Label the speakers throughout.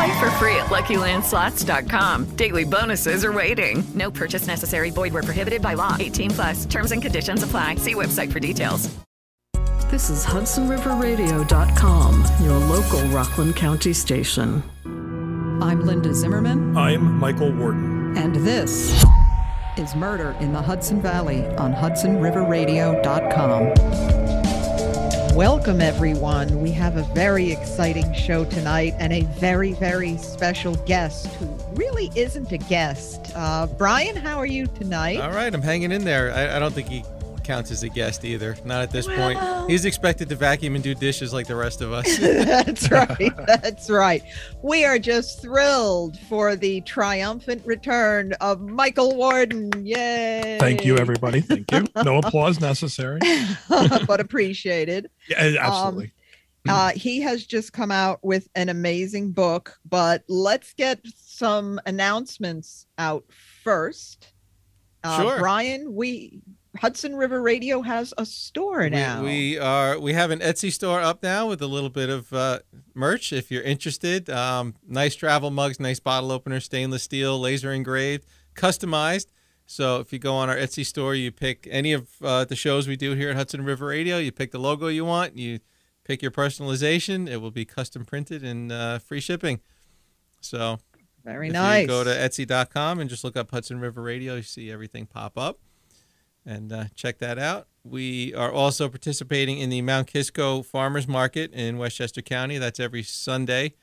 Speaker 1: Play for free at LuckyLandSlots.com. Daily bonuses are waiting. No purchase necessary. Void were prohibited by law. 18 plus. Terms and conditions apply. See website for details.
Speaker 2: This is HudsonRiverRadio.com, your local Rockland County station.
Speaker 3: I'm Linda Zimmerman.
Speaker 4: I'm Michael Warden.
Speaker 3: And this is Murder in the Hudson Valley on HudsonRiverRadio.com.
Speaker 5: Welcome, everyone. We have a very exciting show tonight and a very, very special guest who really isn't a guest. Uh, Brian, how are you tonight?
Speaker 6: All right, I'm hanging in there. I, I don't think he counts as a guest either. Not at this
Speaker 5: Well-
Speaker 6: point. He's expected to vacuum and do dishes like the rest of us.
Speaker 5: That's right. That's right. We are just thrilled for the triumphant return of Michael Warden. Yay.
Speaker 4: Thank you, everybody. Thank you. No applause necessary.
Speaker 5: but appreciated.
Speaker 4: Yeah, absolutely.
Speaker 5: Uh, he has just come out with an amazing book, but let's get some announcements out first. Uh,
Speaker 6: Sure.
Speaker 5: Brian, we Hudson River Radio has a store now.
Speaker 6: We, we are we have an Etsy store up now with a little bit of uh, merch if you're interested. Um, nice travel mugs, nice bottle opener, stainless steel, laser engraved, customized. So if you go on our Etsy store, you pick any of uh, the shows we do here at Hudson River Radio. You pick the logo you want. You pick your personalization. It will be custom printed and uh, free shipping. So
Speaker 5: Very nice.
Speaker 6: You go to Etsy.com and just look up Hudson River Radio. You see everything pop up, and uh, check that out. We are also participating in the Mount Kisco Farmers Market in Westchester County. That's every Sunday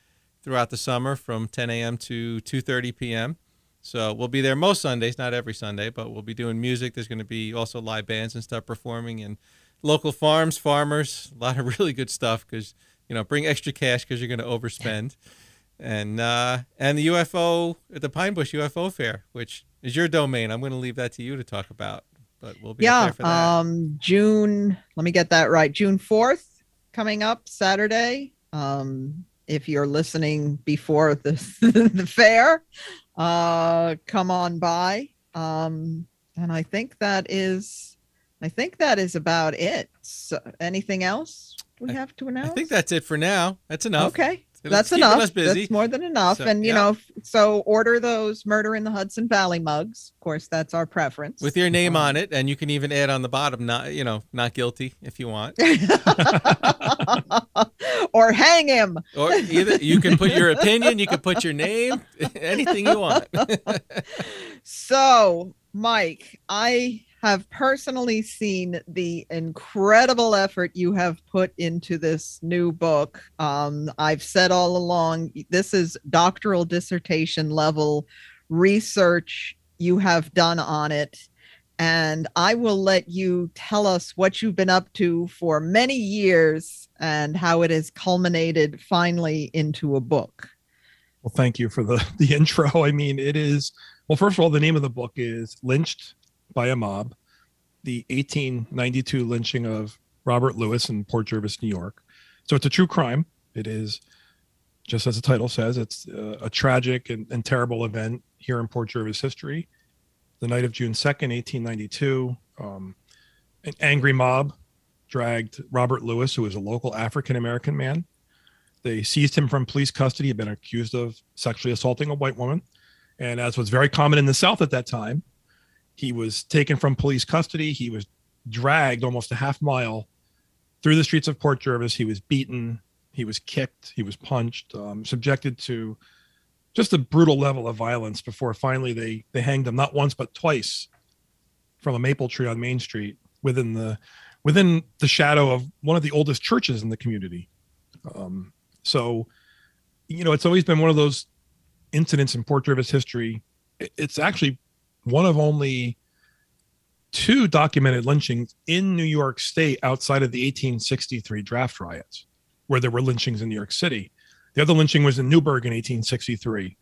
Speaker 6: throughout the summer from 10 a.m. to 2:30 p.m. So we'll be there most Sundays, not every Sunday, but we'll be doing music. There's going to be also live bands and stuff performing, and local farms, farmers, a lot of really good stuff. Because you know, bring extra cash because you're going to overspend and uh, and the UFO at the Pine Bush UFO Fair, which is your domain. I'm going to leave that to you to talk about, but we'll be
Speaker 5: yeah,
Speaker 6: there for that.
Speaker 5: um, June. Let me get that right. June fourth, coming up Saturday. Um, if you're listening before the the fair, uh, come on by. Um, and I think that is, I think that is about it. So, anything else we have to announce?
Speaker 6: I think that's it for now. That's enough.
Speaker 5: Okay. That's enough.
Speaker 6: us busy.
Speaker 5: That's more than enough.
Speaker 6: So,
Speaker 5: and you
Speaker 6: yeah.
Speaker 5: know, so order those Murder in the Hudson Valley mugs. Of course, that's our preference.
Speaker 6: with your name um, on it, and you can even add on the bottom, not you know, not guilty if you want,
Speaker 5: or hang him.
Speaker 6: or either you can put your opinion, you can put your name, anything you want.
Speaker 5: So, Mike, I have personally seen the incredible effort you have put into this new book. Um, I've said all along, this is doctoral dissertation level research you have done on it. And I will let you tell us what you've been up to for many years and how it has culminated finally into a book.
Speaker 4: Well, thank you for the the intro. I mean, it is well. First of all, the name of the book is "Lynched by a Mob: The 1892 Lynching of Robert Lewis in Port Jervis, New York." So it's a true crime. It is, just as the title says, it's uh, a tragic and, and terrible event here in Port Jervis history. The night of June 2nd, 1892, um, an angry mob dragged Robert Lewis, who was a local African American man, they seized him from police custody. He'd been accused of sexually assaulting a white woman. And as was very common in the South at that time, he was taken from police custody. He was dragged almost a half mile through the streets of Port Jervis. He was beaten. He was kicked. He was punched, um, subjected to just a brutal level of violence before finally they, they hanged him not once, but twice from a maple tree on Main Street within the within the shadow of one of the oldest churches in the community. Um, so, you know, it's always been one of those incidents in Port Jervis history. It's actually one of only two documented lynchings in New York State outside of the 1863 draft riots, where there were lynchings in New York City. The other lynching was in Newburgh in 1863,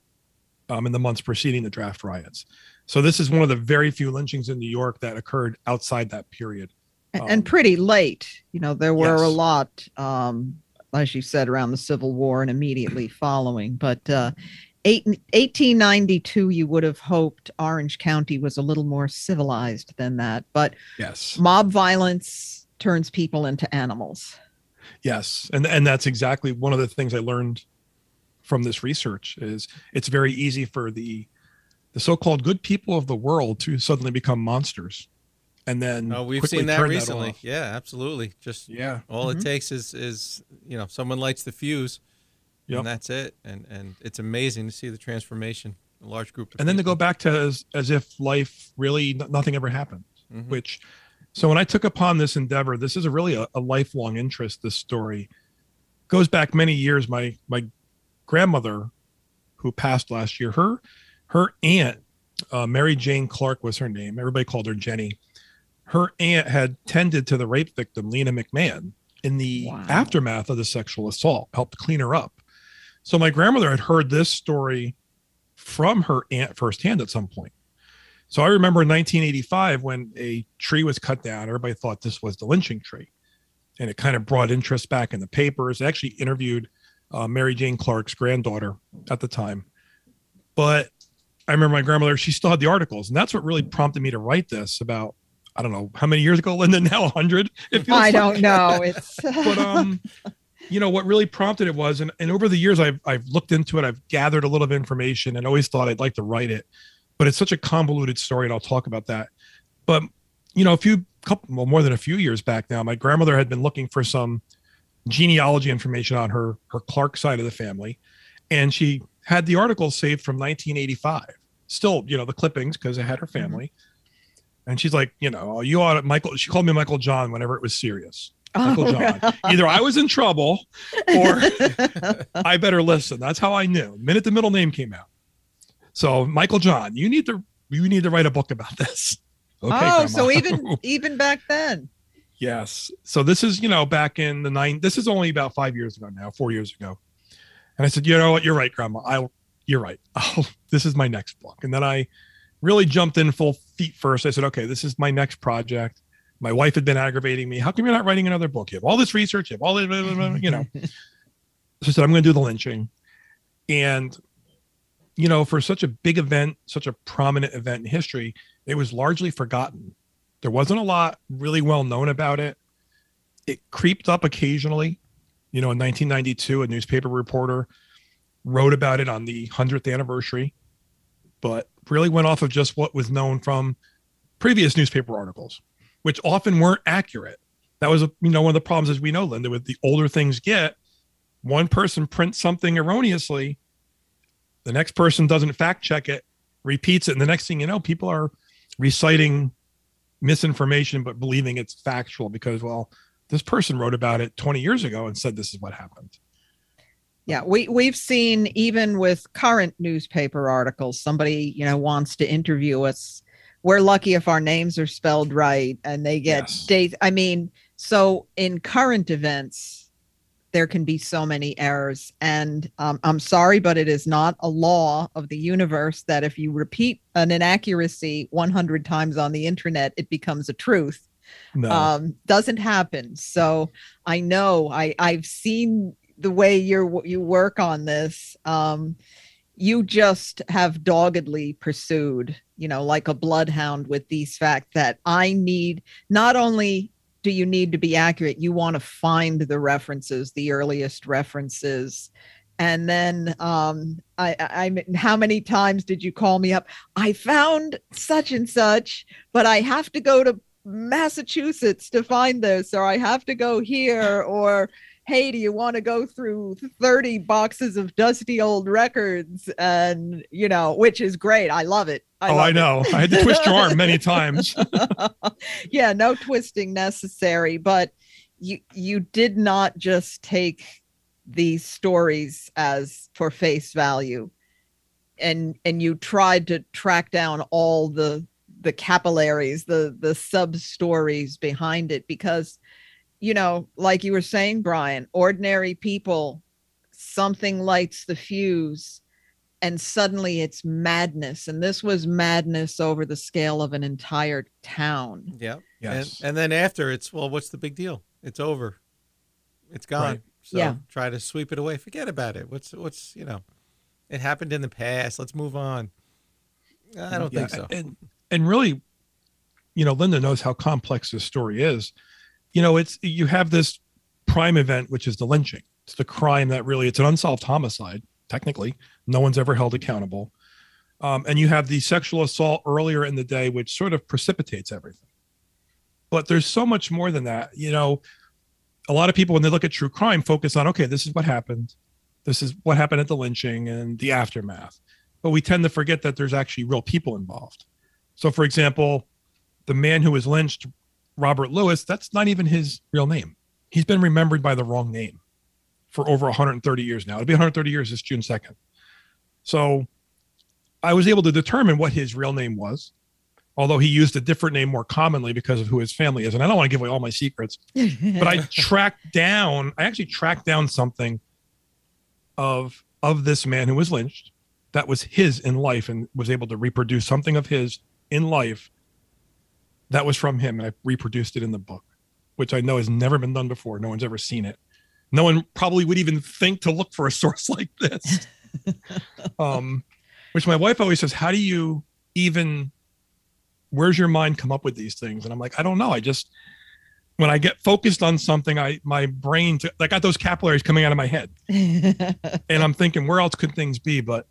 Speaker 4: um, in the months preceding the draft riots. So this is one of the very few lynchings in New York that occurred outside that period.
Speaker 5: Um, and pretty late. You know, there were
Speaker 4: yes.
Speaker 5: a lot, um, as you said, around the Civil War and immediately following. But uh, 1892, you would have hoped Orange County was a little more civilized than that. But
Speaker 4: yes,
Speaker 5: mob violence turns people into animals.
Speaker 4: Yes, and and that's exactly one of the things I learned from this research is it's very easy for the the so-called good people of the world to suddenly become monsters and then
Speaker 6: oh we've seen that recently
Speaker 4: off.
Speaker 6: yeah absolutely just
Speaker 4: Yeah.
Speaker 6: all
Speaker 4: Mhm.
Speaker 6: it takes is is you know someone lights the fuse
Speaker 4: Yep.
Speaker 6: and that's it. And and it's amazing to see the transformation a large group of
Speaker 4: and then to go back to as, as if life really nothing ever happened
Speaker 6: Mhm.
Speaker 4: which so when i took upon this endeavor this is a really a, a lifelong interest this story. Goes back many years my my grandmother who passed last year her her aunt uh, mary jane clark was her name. Everybody called her jenny. Her aunt had tended to the rape victim lena mcmahon in the aftermath of the sexual assault helped clean her up so my grandmother had heard this story from her aunt firsthand at some point. So I remember in 1985 when a tree was cut down, everybody thought this was the lynching tree. And it kind of brought interest back in the papers. They actually interviewed uh, Mary Jane Clark's granddaughter at the time. But I remember my grandmother, she still had the articles. And that's what really prompted me to write this about, I don't know, how many years ago, Linda? Now 100? It feels
Speaker 5: I
Speaker 4: like-
Speaker 5: don't know. It's
Speaker 4: but um you know what really prompted it was and, and over the years I've I've looked into it I've gathered a little bit of information and always thought I'd like to write it but it's such a convoluted story and I'll talk about that. But you know a few couple well, more than a few years back now my grandmother had been looking for some genealogy information on her her Clark side of the family and she had the article saved from 1985 still you know the clippings because it had her mm-hmm. family. And she's like you know oh, you ought to Michael she called me Michael John whenever it was serious Michael
Speaker 5: Oh,
Speaker 4: John. Either I was in trouble or I better listen. That's how I knew. The minute the middle name came out. So Michael John, you need to you need to write a book about this.
Speaker 5: oh,
Speaker 4: Grandma.
Speaker 5: so even even back then.
Speaker 4: yes. So this is, you know, back in the nine this is only about five years ago now, four years ago. And I said, you know what, you're right, Grandma. I'll you're right. Oh, this is my next book. And then I really jumped in full feet first. I said, okay, this is my next project. My wife had been aggravating me. How come you're not writing another book? You have all this research, you have all this, blah, blah, blah, you know. so I said, I'm going to do the lynching. And, you know, for such a big event, such a prominent event in history, it was largely forgotten. There wasn't a lot really well known about it. It creeped up occasionally. You know, in 1992, a newspaper reporter wrote about it on the 100th anniversary, but really went off of just what was known from previous newspaper articles, which often weren't accurate. That was, you know, one of the problems, as we know, Linda, with the older things get, one person prints something erroneously, the next person doesn't fact check it, repeats it, and the next thing you know, people are reciting misinformation but believing it's factual because, well, this person wrote about it 20 years ago and said this is what happened.
Speaker 5: Yeah, we we've seen even with current newspaper articles, somebody you know wants to interview us. We're lucky if our names are spelled right, and they get dates. I mean, so in current events, there can be so many errors, and um, I'm sorry, but it is not a law of the universe that if you repeat an inaccuracy 100 times on the internet, it becomes a truth
Speaker 4: No.
Speaker 5: um, doesn't happen. So I know I I've seen the way you you work on this. Um, you just have doggedly pursued, you know, like a bloodhound with these facts that I need. Not only do you need to be accurate, you want to find the references, the earliest references. And then um, I, I, I, how many times did you call me up? I found such and such, but I have to go to Massachusetts to find this, or I have to go here, or hey, do you want to go through 30 boxes of dusty old records? And, you know, which is great. I love it. I
Speaker 4: oh,
Speaker 5: love
Speaker 4: I know. I had to twist your arm many times.
Speaker 5: yeah, no twisting necessary, but you you did not just take these stories as for face value and and you tried to track down all the the capillaries the the sub stories behind it because you know like you were saying Brian ordinary people something lights the fuse and suddenly it's madness and this was madness over the scale of an entire town
Speaker 6: Yeah.
Speaker 4: Yes.
Speaker 6: And, and then after it's well, what's the big deal? It's over. It's gone.
Speaker 4: Right.
Speaker 6: So
Speaker 5: Yeah.
Speaker 6: try to sweep it away. Forget about it. What's what's you know, it happened in the past. Let's move on. I don't
Speaker 4: Yeah,
Speaker 6: think so.
Speaker 4: And and really, you know, Linda knows how complex this story is. You know, it's you have this prime event, which is the lynching. It's the crime that really it's an unsolved homicide. Technically, no one's ever held accountable. Um, and you have the sexual assault earlier in the day, which sort of precipitates everything. But there's so much more than that. You know, a lot of people when they look at true crime focus on okay, this is what happened. This is what happened at the lynching and the aftermath. But we tend to forget that there's actually real people involved. So, for example, the man who was lynched, Robert Lewis, that's not even his real name. He's been remembered by the wrong name for over 130 years now. It'll be 130 years this June 2nd. So, I was able to determine what his real name was, although he used a different name more commonly because of who his family is. And I don't want to give away all my secrets, but I tracked down, I actually tracked down something of of this man who was lynched that was his in life and was able to reproduce something of his in life that was from him and i reproduced it in the book which i know has never been done before. No one's ever seen it. No one probably would even think to look for a source like this. Um which my wife always says how do you even where's your mind come up with these things? And i'm like i don't know. I just when i get focused on something i my brain i got those capillaries coming out of my head. And I'm thinking, where else could things be? But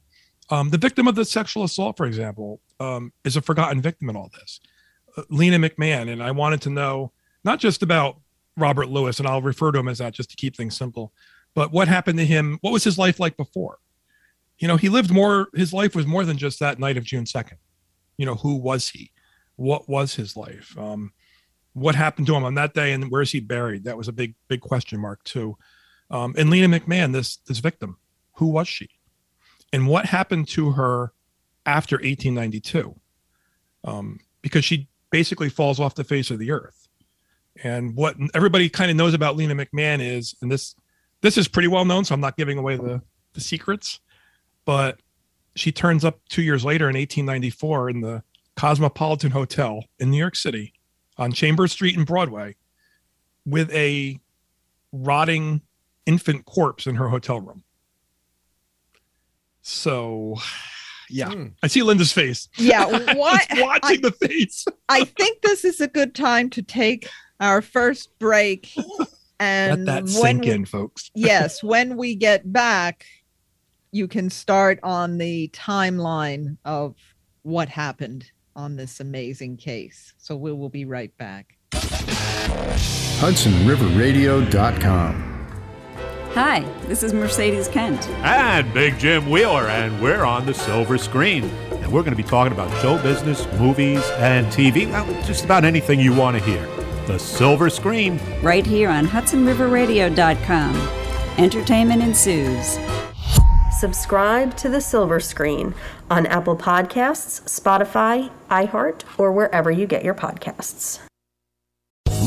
Speaker 4: um, the victim of the sexual assault, for example, um, is a forgotten victim in all this. Lena McMahon, and I wanted to know not just about Robert Lewis, and I'll refer to him as that just to keep things simple, but what happened to him? What was his life like before? You know, he lived more. His life was more than just that night of June second. You know, who was he? What was his life? Um, what happened to him on that day, and where is he buried? That was a big, big question mark too. Um, and Lena McMahon, this this victim, who was she, and what happened to her after 1892? Um, because she basically falls off the face of the earth. And what everybody kind of knows about Lena McMahon is, and this this is pretty well known, so I'm not giving away the the secrets, but she turns up two years later in 1894 in the Cosmopolitan Hotel in New York City on Chambers Street and Broadway with a rotting infant corpse in her hotel room. So, yeah,
Speaker 6: Hmm.
Speaker 4: I see Linda's face.
Speaker 5: Yeah, What,
Speaker 4: Just watching the face.
Speaker 5: I think this is a good time to take our first break. And
Speaker 4: Let that
Speaker 5: when
Speaker 4: sink
Speaker 5: we-
Speaker 4: in, folks.
Speaker 5: yes, when we get back, you can start on the timeline of what happened on this amazing case. So we will be right back.
Speaker 7: HudsonRiverRadio.com.
Speaker 8: Hi, this is Mercedes Kent.
Speaker 9: And Big Jim Wheeler, and we're on the silver screen. And we're going to be talking about show business, movies, and TV. Well, just about anything you want to hear. The silver screen.
Speaker 8: Right here on HudsonRiverRadio.com. Entertainment ensues.
Speaker 10: Subscribe to The Silver Screen on Apple Podcasts, Spotify, iHeart, or wherever you get your podcasts.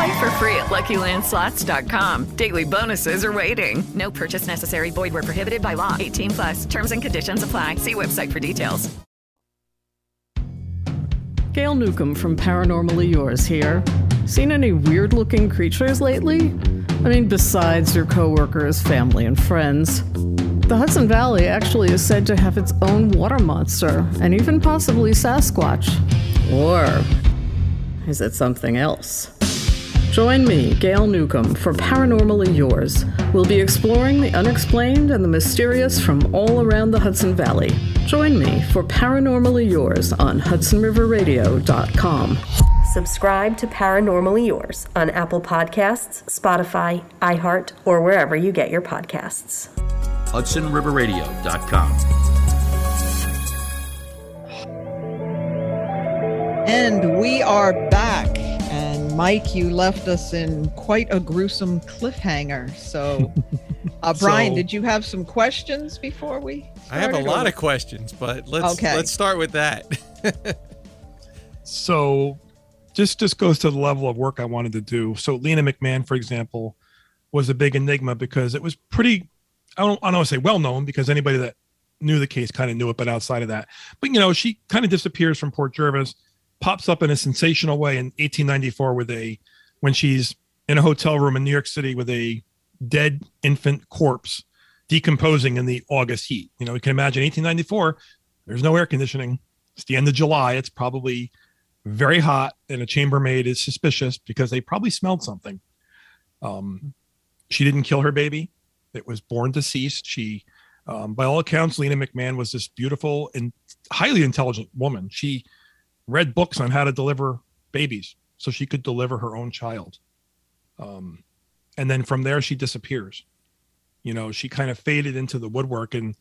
Speaker 1: Play for free at LuckyLandSlots.com. Daily bonuses are waiting. No purchase necessary. Void were prohibited by law. 18 plus. Terms and conditions apply. See website for details.
Speaker 2: Gail Newcomb from Paranormally Yours here. Seen any weird looking creatures lately? I mean, besides your coworkers, family, and friends. The Hudson Valley actually is said to have its own water monster, and even possibly Sasquatch. Or is it something else? Join me, Gail Newcomb, for Paranormally Yours. We'll be exploring the unexplained and the mysterious from all around the Hudson Valley. Join me for Paranormally Yours on HudsonRiverRadio.com.
Speaker 10: Subscribe to Paranormally Yours on Apple Podcasts, Spotify, iHeart, or wherever you get your podcasts.
Speaker 11: HudsonRiverRadio.com.
Speaker 5: And we are back. And Mike, you left us in quite a gruesome cliffhanger. So, uh, Brian,
Speaker 6: So-
Speaker 5: did you have some questions before we?
Speaker 6: I have a lot of questions, but let's
Speaker 5: Okay.
Speaker 6: let's start with that.
Speaker 4: so just just goes to the level of work I wanted to do. So Lena McMahon, for example, was a big enigma because it was pretty I don't I don't want to say well known because anybody that knew the case kind of knew it, but outside of that. But you know, she kind of disappears from Port Jervis, pops up in a sensational way in 1894 with a when she's in a hotel room in New York City with a dead infant corpse decomposing in the August heat. You know, you can imagine 1894, there's no air conditioning. It's the end of July. It's probably very hot, and a chambermaid is suspicious because they probably smelled something. Um, she didn't kill her baby; it was born deceased. She, um, by all accounts, Lena McMahon was this beautiful and highly intelligent woman. She read books on how to deliver babies, so she could deliver her own child. Um, and then from there, she disappears. You know, she kind of faded into the woodwork, and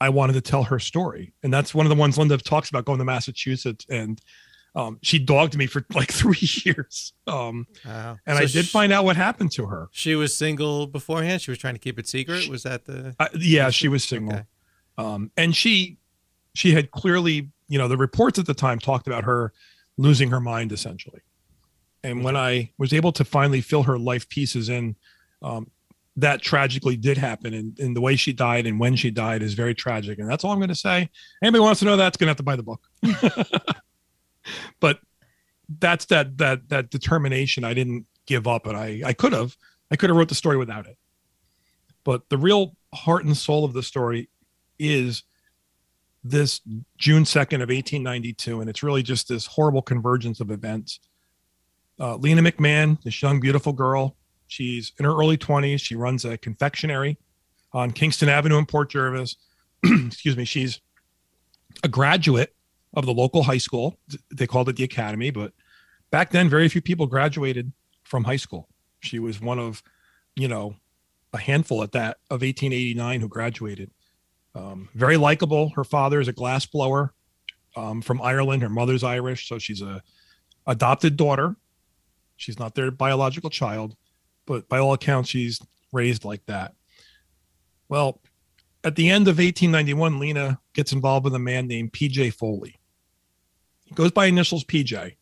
Speaker 4: I wanted to tell her story. And that's one of the ones Linda talks about going to Massachusetts and um, she dogged me for like three years. Um,
Speaker 6: Wow.
Speaker 4: and
Speaker 6: So
Speaker 4: I did
Speaker 6: sh-
Speaker 4: find out what happened to her.
Speaker 6: She was single beforehand. She was trying to keep it secret. Was that the?
Speaker 4: Uh, yeah, she was single. Um, and she, she had clearly, you know, the reports at the time talked about her losing her mind essentially. And when I was able to finally fill her life pieces in, um, that tragically did happen. And, and the way she died and when she died is very tragic. And that's all I'm going to say. Anybody wants to know that's going to have to buy the book. but that's that that that determination i didn't give up and i i could have i could have wrote the story without it but the real heart and soul of the story is this june 2nd of 1892 and it's really just this horrible convergence of events uh, lena mcmahon this young beautiful girl she's in her early 20s she runs a confectionery on kingston avenue in port jervis excuse me she's a graduate of the local high school. They called it the academy, but back then, very few people graduated from high school. She was one of, you know, a handful at that of 1889 who graduated. Um, very likable. Her father is a glass blower um, from Ireland. Her mother's Irish, so she's a adopted daughter. She's not their biological child, but by all accounts, she's raised like that. Well, at the end of 1891, Lena gets involved with a man named PJ Foley. He goes by initials PJ.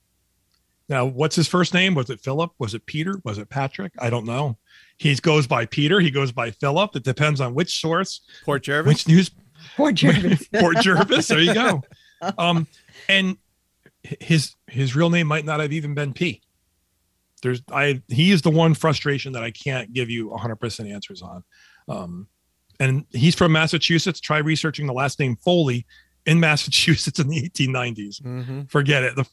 Speaker 4: Now, what's his first name? Was it Philip? Was it Peter? Was it Patrick? I don't know. He goes by Peter. He goes by Philip. It depends on which source.
Speaker 6: Port Jervis.
Speaker 4: Which news?
Speaker 5: Port Jervis.
Speaker 4: Port Jervis. There you go. Um, and his his real name might not have even been P. There's I he is the one frustration that I can't give you 100% answers on. Um, and he's from Massachusetts. Try researching the last name Foley in Massachusetts in the 1890s.
Speaker 6: Mm-hmm.
Speaker 4: Forget it. The,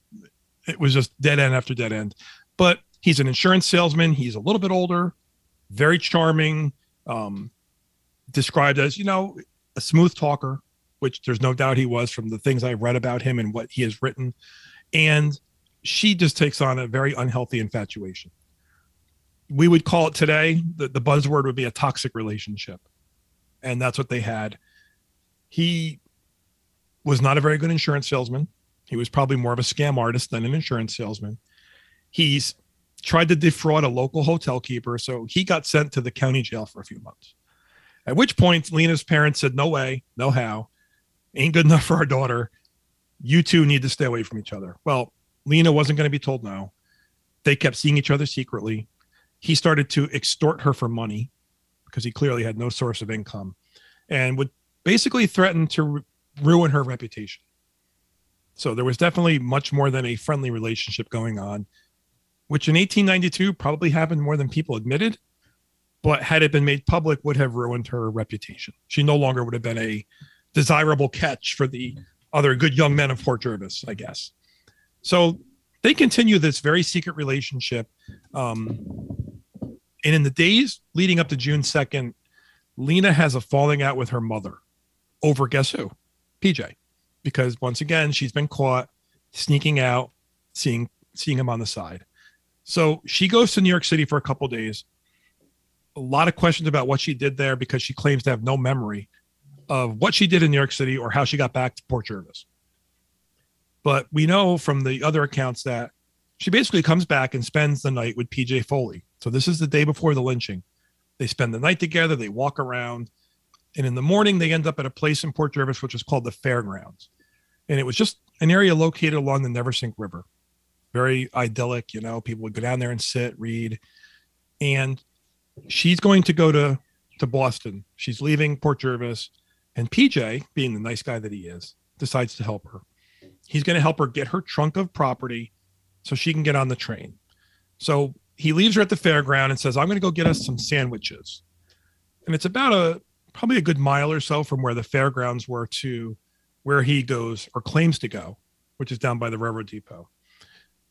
Speaker 4: it was just dead end after dead end. But he's an insurance salesman. He's a little bit older, very charming, um, described as, you know, a smooth talker, which there's no doubt he was from the things I've read about him and what he has written. And she just takes on a very unhealthy infatuation. We would call it today, the, the buzzword would be a toxic relationship. And that's what they had. He was not a very good insurance salesman. He was probably more of a scam artist than an insurance salesman. He's tried to defraud a local hotel keeper, so he got sent to the county jail for a few months. At which point, Lena's parents said, No way, no how, ain't good enough for our daughter. You two need to stay away from each other. Well, Lena wasn't going to be told no. They kept seeing each other secretly. He started to extort her for money because he clearly had no source of income and would basically threaten to ru- ruin her reputation. So there was definitely much more than a friendly relationship going on, which in 1892 probably happened more than people admitted, but had it been made public would have ruined her reputation. She no longer would have been a desirable catch for the other good young men of Port Jervis, I guess. So they continue this very secret relationship. Um, and in the days leading up to June 2nd, Lena has a falling out with her mother over guess who? PJ. Because once again, she's been caught sneaking out, seeing seeing him on the side. So she goes to New York City for a couple days. A lot of questions about what she did there because she claims to have no memory of what she did in New York City or how she got back to Port Jervis. But we know from the other accounts that she basically comes back and spends the night with PJ Foley. So this is the day before the lynching. They spend the night together, they walk around, and in the morning they end up at a place in Port Jervis which is called the Fairgrounds. And it was just an area located along the Neversink River. Very idyllic, you know, people would go down there and sit, read. And she's going to go to to Boston. She's leaving Port Jervis, and PJ, being the nice guy that he is, decides to help her. He's going to help her get her trunk of property so she can get on the train. So he leaves her at the fairground and says, I'm going to go get us some sandwiches. And it's about a probably a good mile or so from where the fairgrounds were to where he goes or claims to go, which is down by the railroad depot.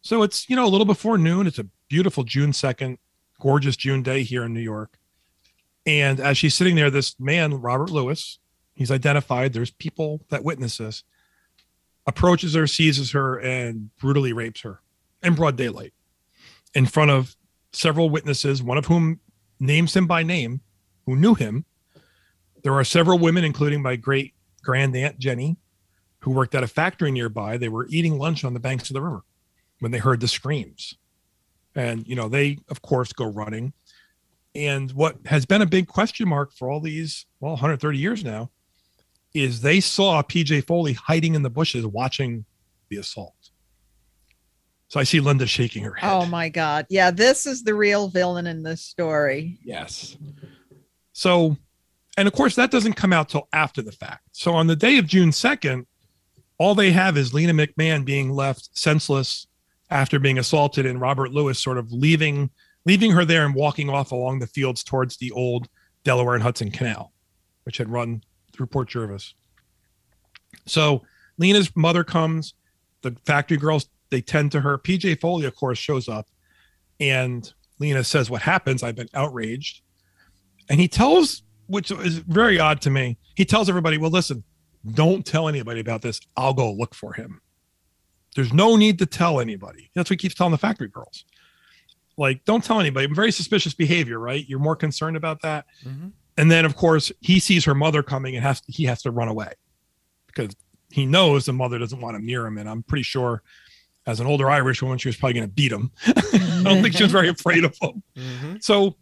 Speaker 4: So it's, you know, a little before noon. It's a beautiful June 2nd, gorgeous June day here in New York. And as she's sitting there, this man, Robert Lewis, he's identified, there's people that witness this, approaches her, seizes her, and brutally rapes her in broad daylight in front of several witnesses, one of whom names him by name, who knew him. There are several women, including my great grand aunt Jenny, who worked at a factory nearby. They were eating lunch on the banks of the river when they heard the screams. And, you know, they, of course, go running. And what has been a big question mark for all these, well, 130 years now, is they saw PJ Foley hiding in the bushes watching the assault. So I see Linda shaking her head.
Speaker 5: Oh my God. Yeah, this is the real villain in this story.
Speaker 4: Yes. So, and of course, that doesn't come out till after the fact. So on the day of June 2nd, all they have is Lena McMahon being left senseless after being assaulted and Robert Lewis sort of leaving leaving her there and walking off along the fields towards the old Delaware and Hudson Canal, which had run through Port Jervis. So Lena's mother comes, the factory girls they tend to her. PJ Foley, of course, shows up, and Lena says, "What happens? I've been outraged," and he tells, which is very odd to me. He tells everybody, "Well, listen, don't tell anybody about this. I'll go look for him." There's no need to tell anybody. That's what he keeps telling the factory girls. Like, don't tell anybody. Very suspicious behavior, right? You're more concerned about that.
Speaker 6: Mm-hmm.
Speaker 4: And then, of course, he sees her mother coming and has he has to run away because he knows the mother doesn't want him near him. And I'm pretty sure, as an older Irish woman, she was probably going to beat him. I don't think she was very afraid of him.
Speaker 6: Mm-hmm.
Speaker 4: So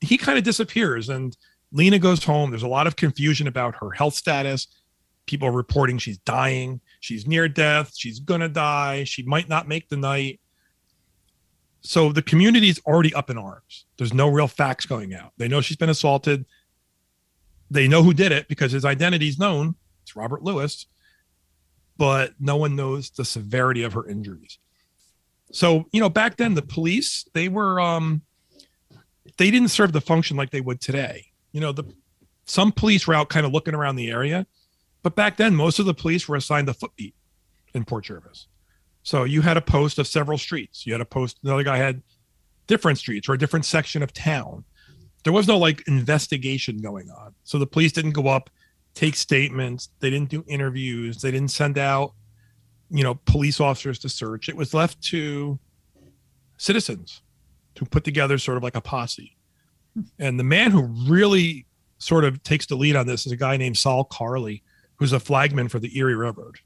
Speaker 4: he kind of disappears, and Lena goes home. There's a lot of confusion about her health status. People are reporting she's dying, she's near death, she's gonna die, she might not make the night. So the community's already up in arms. There's no real facts going out. They know she's been assaulted. They know who did it because his identity is known. It's Robert Lewis, but no one knows the severity of her injuries. So, you know, back then the police, they were um they didn't serve the function like they would today. You know, the some police were out kind of looking around the area, but back then most of the police were assigned the footbeat in Port Jervis. So you had a post of several streets. You had a post, another guy had different streets or a different section of town. There was no like investigation going on. So the police didn't go up, take statements. They didn't do interviews. They didn't send out, you know, police officers to search. It was left to citizens to put together sort of like a posse. Hmm. And the man who really sort of takes the lead on this is a guy named Saul Carley, who's a flagman for the Erie Railroad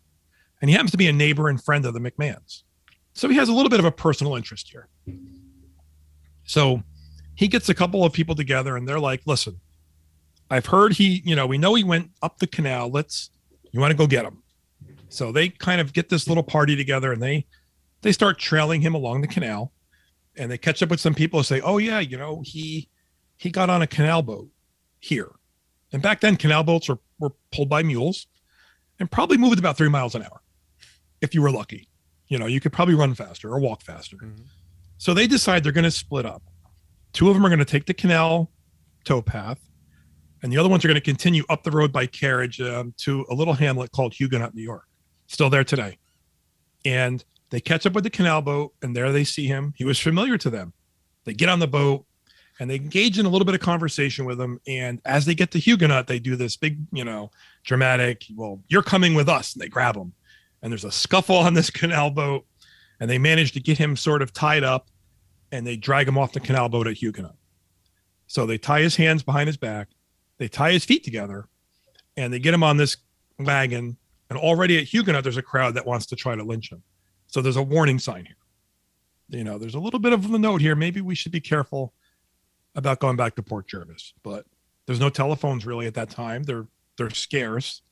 Speaker 4: and he happens to be a neighbor and friend of the McMahons. So he has a little bit of a personal interest here. So he gets a couple of people together and they're like, listen, I've heard he, you know, we know he went up the canal. Let's, you want to go get him. So they kind of get this little party together and they they start trailing him along the canal and they catch up with some people and say, "Oh yeah, you know, he he got on a canal boat here." And back then canal boats were were pulled by mules and probably moved about 3 miles an hour if you were lucky. You know, you could probably run faster or walk faster. So they decide they're going to split up. Two of them are going to take the canal towpath, and the other ones are going to continue up the road by carriage um, to a little hamlet called Huguenot, New York. Still there today. And they catch up with the canal boat, and there they see him. He was familiar to them. They get on the boat and they engage in a little bit of conversation with him. And as they get to Huguenot, they do this big, you know, dramatic, well, you're coming with us. And they grab him. And there's a scuffle on this canal boat. And they manage to get him sort of tied up and they drag him off the canal boat at Huguenot. So they tie his hands behind his back, they tie his feet together, and they get him on this wagon. And already at Huguenot, there's a crowd that wants to try to lynch him. So there's a warning sign here. You know, there's a little bit of a note here. Maybe we should be careful about going back to Port Jervis, but there's no telephones really at that time. They're they're scarce.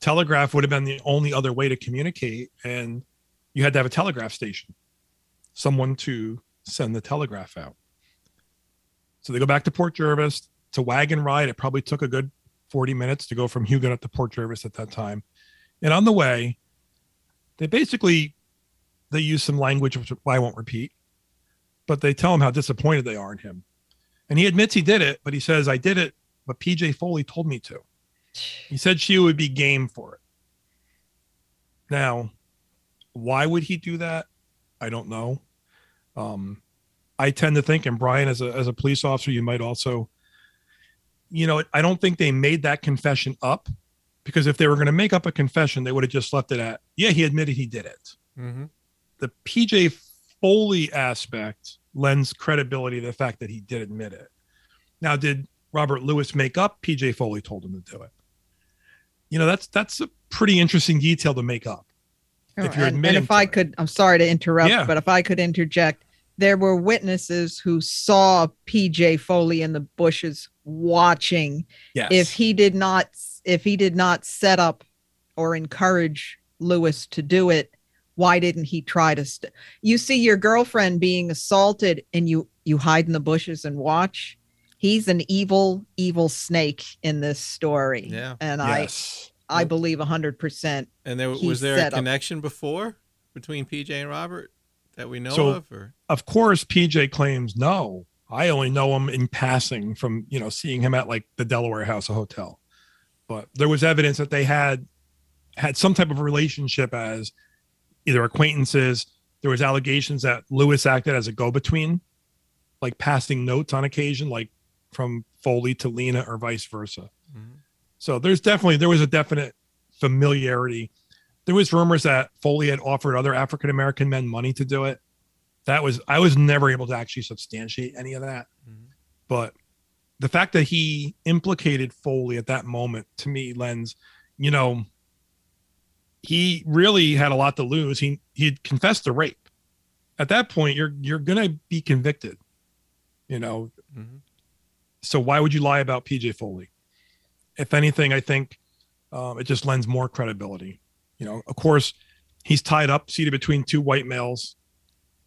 Speaker 4: Telegraph would have been the only other way to communicate, and you had to have a telegraph station, someone to send the telegraph out. So they go back to Port Jervis. A wagon ride. It probably took a good 40 minutes to go from Huguenot to Port Jervis at that time. And on the way, they basically they use some language which I won't repeat, but they tell him how disappointed they are in him. And he admits he did it, but he says, I did it, but PJ Foley told me to. He said she would be game for it. Now, why would he do that? I don't know. Um, I tend to think, and Brian, as a as a police officer, you might also, you know, I don't think they made that confession up because if they were going to make up a confession, they would have just left it at, yeah, he admitted he did it.
Speaker 6: Mm-hmm.
Speaker 4: The PJ Foley aspect lends credibility to the fact that he did admit it. Now, did Robert Lewis make up PJ Foley told him to do it? You know, that's that's a pretty interesting detail to make up. Oh, if you're
Speaker 5: and, and
Speaker 4: admitting
Speaker 5: if I could, I'm sorry to interrupt,
Speaker 4: Yeah.
Speaker 5: but if I could interject, there were witnesses who saw PJ Foley in the bushes watching.
Speaker 4: Yes.
Speaker 5: If he did not, if he did not set up or encourage Lewis to do it, why didn't he try to? St- you see your girlfriend being assaulted, and you you hide in the bushes and watch. He's an evil, evil snake in this story.
Speaker 6: Yeah.
Speaker 5: and
Speaker 4: Yes.
Speaker 5: I, I believe hundred percent.
Speaker 6: And there was there a
Speaker 5: set up-
Speaker 6: connection before between PJ and Robert that we know
Speaker 4: so,
Speaker 6: of, or
Speaker 4: of course, PJ claims no. I only know him in passing from you know seeing him at like the Delaware House, a hotel. But there was evidence that they had had some type of relationship as either acquaintances. There was allegations that Lewis acted as a go-between, like passing notes on occasion, like from Foley to Lena or vice versa. Mm-hmm. So there's definitely there was a definite familiarity. There was rumors that Foley had offered other African American men money to do it. That was I was never able to actually substantiate any of that. Mm-hmm. But the fact that he implicated Foley at that moment to me lends, you know, he really had a lot to lose. He he confessed to rape. At that point, you're you're gonna be convicted. You know. So why would you lie about PJ Foley? If anything, I think um, it just lends more credibility. You know, of course, he's tied up, seated between two white males.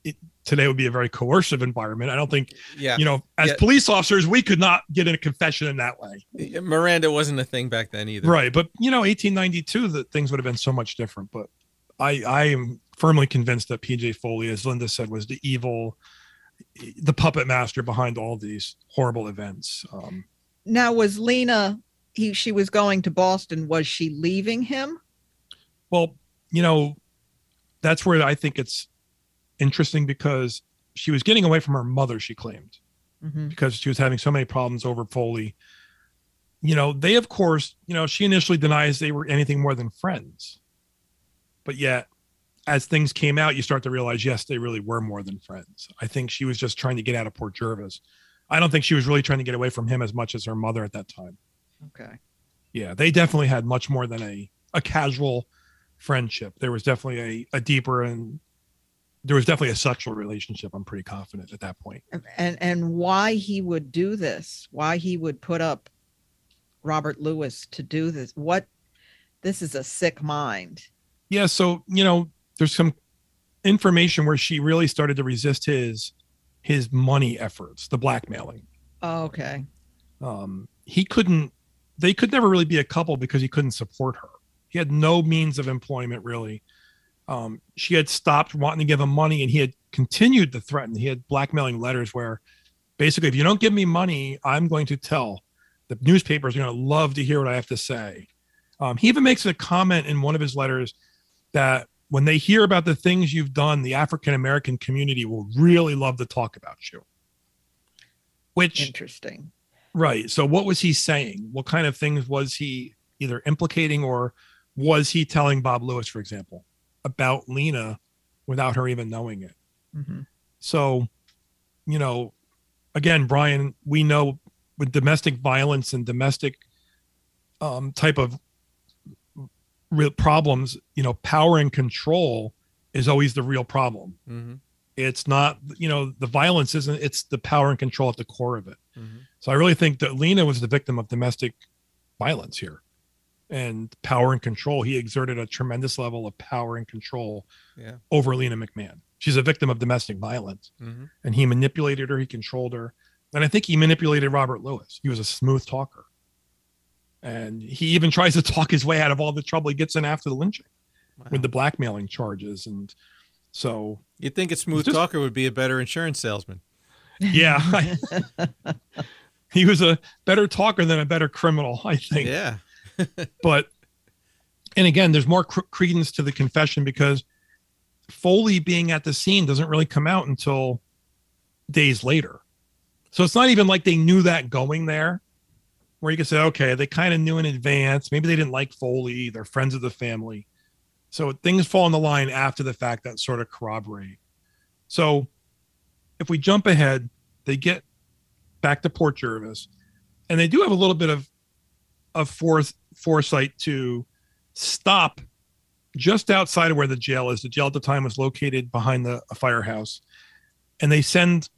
Speaker 4: It, today would be a very coercive environment. I don't think,
Speaker 6: Yeah.
Speaker 4: you know, as
Speaker 6: Yeah.
Speaker 4: police officers, we could not get in a confession in that way.
Speaker 6: Miranda wasn't a thing back then either.
Speaker 4: Right. But, you know, 1892, that things would have been so much different. But I, I am firmly convinced that PJ Foley, as Linda said, was the evil, the puppet master behind all these horrible events. Um,
Speaker 5: Now, was Lena? He she was going to Boston. Was she leaving him?
Speaker 4: Well, you know, that's where I think it's interesting because she was getting away from her mother, she claimed,
Speaker 5: Mhm.
Speaker 4: because she was having so many problems over Foley. You know, they, of course, you know, she initially denies they were anything more than friends. But yet, as things came out, you start to realize, yes, they really were more than friends. I think she was just trying to get out of Port Jervis. I don't think she was really trying to get away from him as much as her mother at that time.
Speaker 5: Okay.
Speaker 4: Yeah, they definitely had much more than a a casual friendship. There was definitely a, a deeper and there was definitely a sexual relationship. I'm pretty confident at that point.
Speaker 5: And and why he would do this? Why he would put up Robert Lewis to do this? What? This is a sick mind.
Speaker 4: Yeah, so you know, there's some information where she really started to resist his his money efforts, the blackmailing.
Speaker 5: Oh, okay.
Speaker 4: Um, he couldn't. They could never really be a couple because he couldn't support her. He had no means of employment really. Um, she had stopped wanting to give him money, and he had continued to threaten. He had blackmailing letters where, basically, if you don't give me money, I'm going to tell the newspapers are going to love to hear what I have to say. Um, he even makes a comment in one of his letters that when they hear about the things you've done, the African American community will really love to talk about you. Which
Speaker 5: interesting.
Speaker 4: Right. So what was he saying? What kind of things was he either implicating or was he telling Bob Lewis, for example, about Lena without her even knowing it?
Speaker 5: Mhm.
Speaker 4: So, you know, again, Brian, we know with domestic violence and domestic um, type of real problems, you know, power and control is always the real problem.
Speaker 6: Mm-hmm.
Speaker 4: It's not, you know, the violence isn't, it's the power and control at the core of it.
Speaker 6: Mm-hmm.
Speaker 4: So I really think that Lena was the victim of domestic violence here and power and control. He exerted a tremendous level of power and control
Speaker 6: Yeah.
Speaker 4: over Lena McMahon. She's a victim of domestic violence
Speaker 6: Mhm.
Speaker 4: and he manipulated her, he controlled her. And I think he manipulated Robert Lewis. He was a smooth talker. And he even tries to talk his way out of all the trouble he gets in after the lynching with the blackmailing charges. And so,
Speaker 6: You'd think a smooth
Speaker 4: just-
Speaker 6: talker would be a better insurance salesman.
Speaker 4: yeah, he was a better talker than a better criminal, I think.
Speaker 6: Yeah.
Speaker 4: but and again there's more cr- credence to the confession because foley being at the scene doesn't really come out until days later. So it's not even like they knew that going there where you could say okay they kind of knew in advance. Maybe they didn't like foley. They're friends of the family. So things fall in the line after the fact that sort of corroborate. So if we jump ahead they get back to port jervis and they do have a little bit of of forth foresight to stop just outside of where the jail is. The jail at the time was located behind the a firehouse, and they send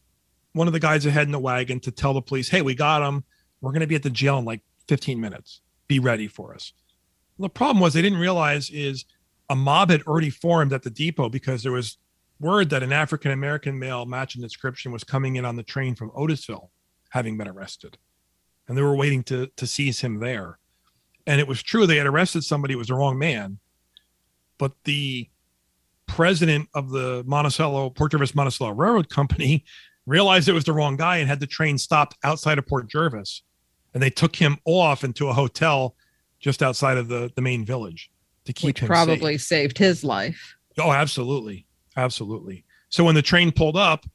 Speaker 4: one of the guys ahead in the wagon to tell the police, "Hey, we got him. We're going to be at the jail in like 15 minutes. Be ready for us." The problem was they didn't realize is a mob had already formed at the depot because there was word that an African American male matching description was coming in on the train from Otisville, having been arrested and they were waiting to to seize him there. And it was true they had arrested somebody; it was the wrong man. But the president of the Monticello Port Jervis Monticello Railroad Company realized it was the wrong guy and had the train stopped outside of Port Jervis, and they took him off into a hotel just outside of the the main village to keep
Speaker 5: Which
Speaker 4: him
Speaker 5: probably
Speaker 4: safe.
Speaker 5: saved his life.
Speaker 4: Oh, absolutely. Absolutely. So when the train pulled up,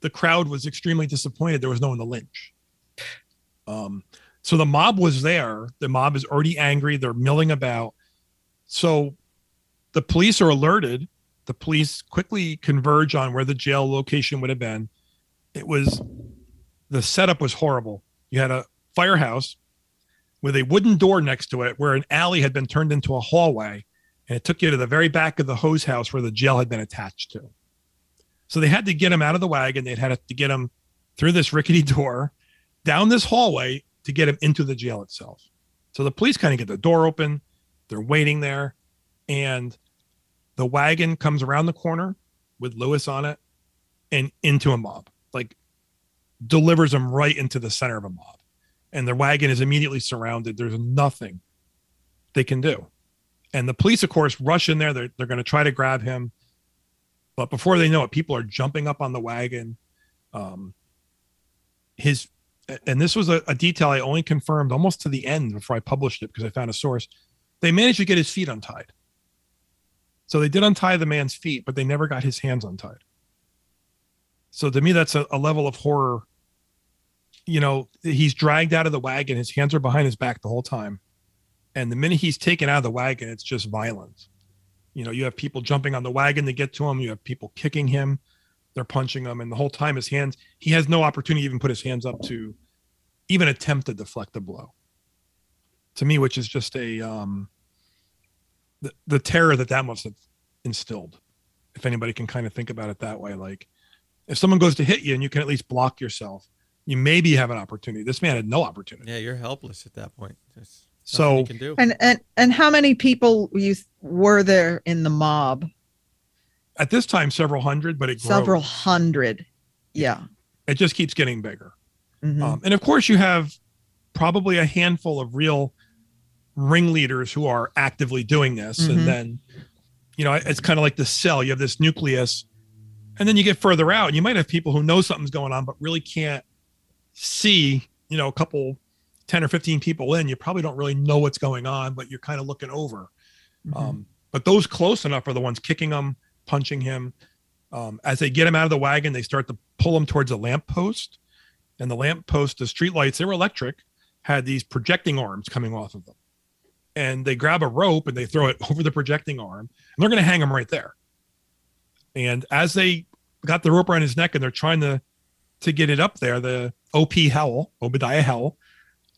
Speaker 4: the crowd was extremely disappointed there was no one to lynch. Um, so the mob was there. The mob is already angry. They're milling about. So the police are alerted. The police quickly converge on where the jail location would have been. It was the setup was horrible. You had a firehouse with a wooden door next to it where an alley had been turned into a hallway and it took you to the very back of the hose house where the jail had been attached to. So they had to get him out of the wagon. They'd had to get him through this rickety door, down this hallway to get him into the jail itself. So the police kind of get the door open. They're waiting there, and the wagon comes around the corner with Lewis on it and into a mob, like delivers him right into the center of a mob. And the wagon is immediately surrounded. There's nothing they can do. And the police, of course, rush in there. They're, they're going to try to grab him. But before they know it, people are jumping up on the wagon. Um, his, and this was a, a detail I only confirmed almost to the end before I published it because I found a source. They managed to get his feet untied. So they did untie the man's feet, but they never got his hands untied. So to me, that's a, a level of horror. You know, he's dragged out of the wagon. His hands are behind his back the whole time. And the minute he's taken out of the wagon, it's just violence. You know, you have people jumping on the wagon to get to him. You have people kicking him. They're punching him. And the whole time his hands, he has no opportunity to even put his hands up to even attempt to deflect the blow. To me, which is just a, um, the, the terror that that must have instilled. If anybody can kind of think about it that way, like if someone goes to hit you and you can at least block yourself, you maybe have an opportunity. This man had no opportunity.
Speaker 6: Yeah, you're helpless at that point. There's
Speaker 4: So-
Speaker 6: you can do.
Speaker 5: And and and how many people you were there in the mob?
Speaker 4: at this time several hundred, but it grows.
Speaker 5: Several hundred. Yeah.
Speaker 4: It just keeps getting bigger.
Speaker 5: Mhm.
Speaker 4: Um, and of course, you have probably a handful of real ringleaders who are actively doing this.
Speaker 5: Mhm.
Speaker 4: And then, you know, it's kind of like the cell. You have this nucleus, and then you get further out, and you might have people who know something's going on, but really can't see, you know, a couple 10 or 15 people in. You probably don't really know what's going on, but you're kind of looking over. Um, but those close enough are the ones kicking him, punching him. Um, as they get him out of the wagon, they start to pull him towards a lamp post. And the lamp post, the street lights, they were electric, had these projecting arms coming off of them. And they grab a rope and they throw it over the projecting arm, and they're going to hang him right there. And as they got the rope around his neck and they're trying to to get it up there, the OP Howell, Obadiah Howell,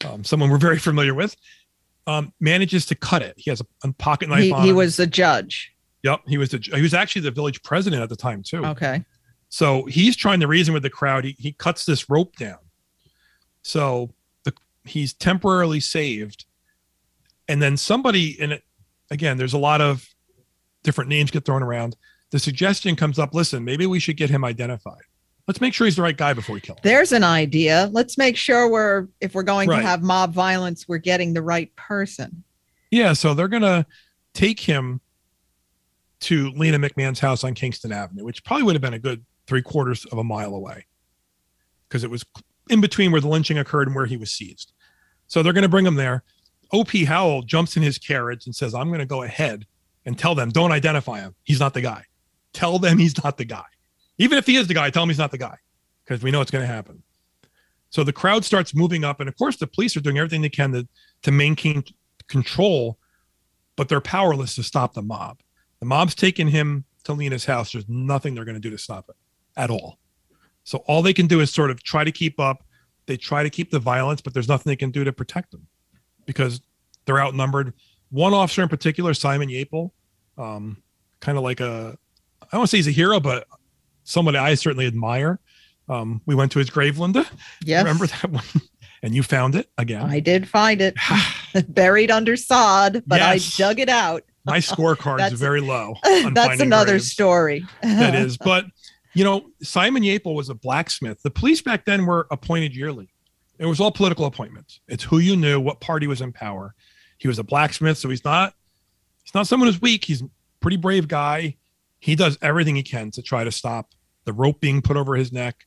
Speaker 4: um, someone we're very familiar with, um, manages to cut it. He has a, a pocket knife
Speaker 5: He, he was the judge.
Speaker 4: Yep, he was the he was actually the village president at the time too.
Speaker 5: Okay.
Speaker 4: So he's trying to reason with the crowd. He he cuts this rope down. So the he's temporarily saved. And then somebody in it again, there's a lot of different names get thrown around. The suggestion comes up, listen, maybe we should get him identified. Let's make sure he's the right guy before we kill him.
Speaker 5: There's an idea. Let's make sure we're if we're going
Speaker 4: Right.
Speaker 5: to have mob violence, we're getting the right person.
Speaker 4: Yeah, so they're gonna take him to Lena McMahon's house on Kingston Avenue, which probably would have been a good three quarters of a mile away, because it was in between where the lynching occurred and where he was seized. So they're gonna bring him there. O.P. Howell jumps in his carriage and says, "I'm gonna go ahead and tell them don't identify him. He's not the guy. Tell them he's not the guy. Even if he is the guy, tell him he's not the guy, because we know it's gonna happen." So the crowd starts moving up, and of course, the police are doing everything they can to, to maintain control, but they're powerless to stop the mob. The mob's taking him to Lena's house. There's nothing they're going to do to stop it at all. So all they can do is sort of try to keep up. They try to keep the violence, but there's nothing they can do to protect them because they're outnumbered. One officer in particular, Simon Yaple, um, kind of like a, I don't want to say he's a hero, but somebody I certainly admire. Um, we went to his grave, Linda.
Speaker 5: Yes.
Speaker 4: Remember that one? And you found it again.
Speaker 5: I did find it buried under sod, but
Speaker 4: Yes.
Speaker 5: I dug it out.
Speaker 4: My scorecard is very low. on
Speaker 5: That's another
Speaker 4: graves.
Speaker 5: story.
Speaker 4: that is. But you know, Simon Yaple was a blacksmith. The police back then were appointed yearly. It was all political appointments. It's who you knew, what party was in power. He was a blacksmith, so he's not he's not someone who's weak. He's a pretty brave guy. He does everything he can to try to stop the rope being put over his neck.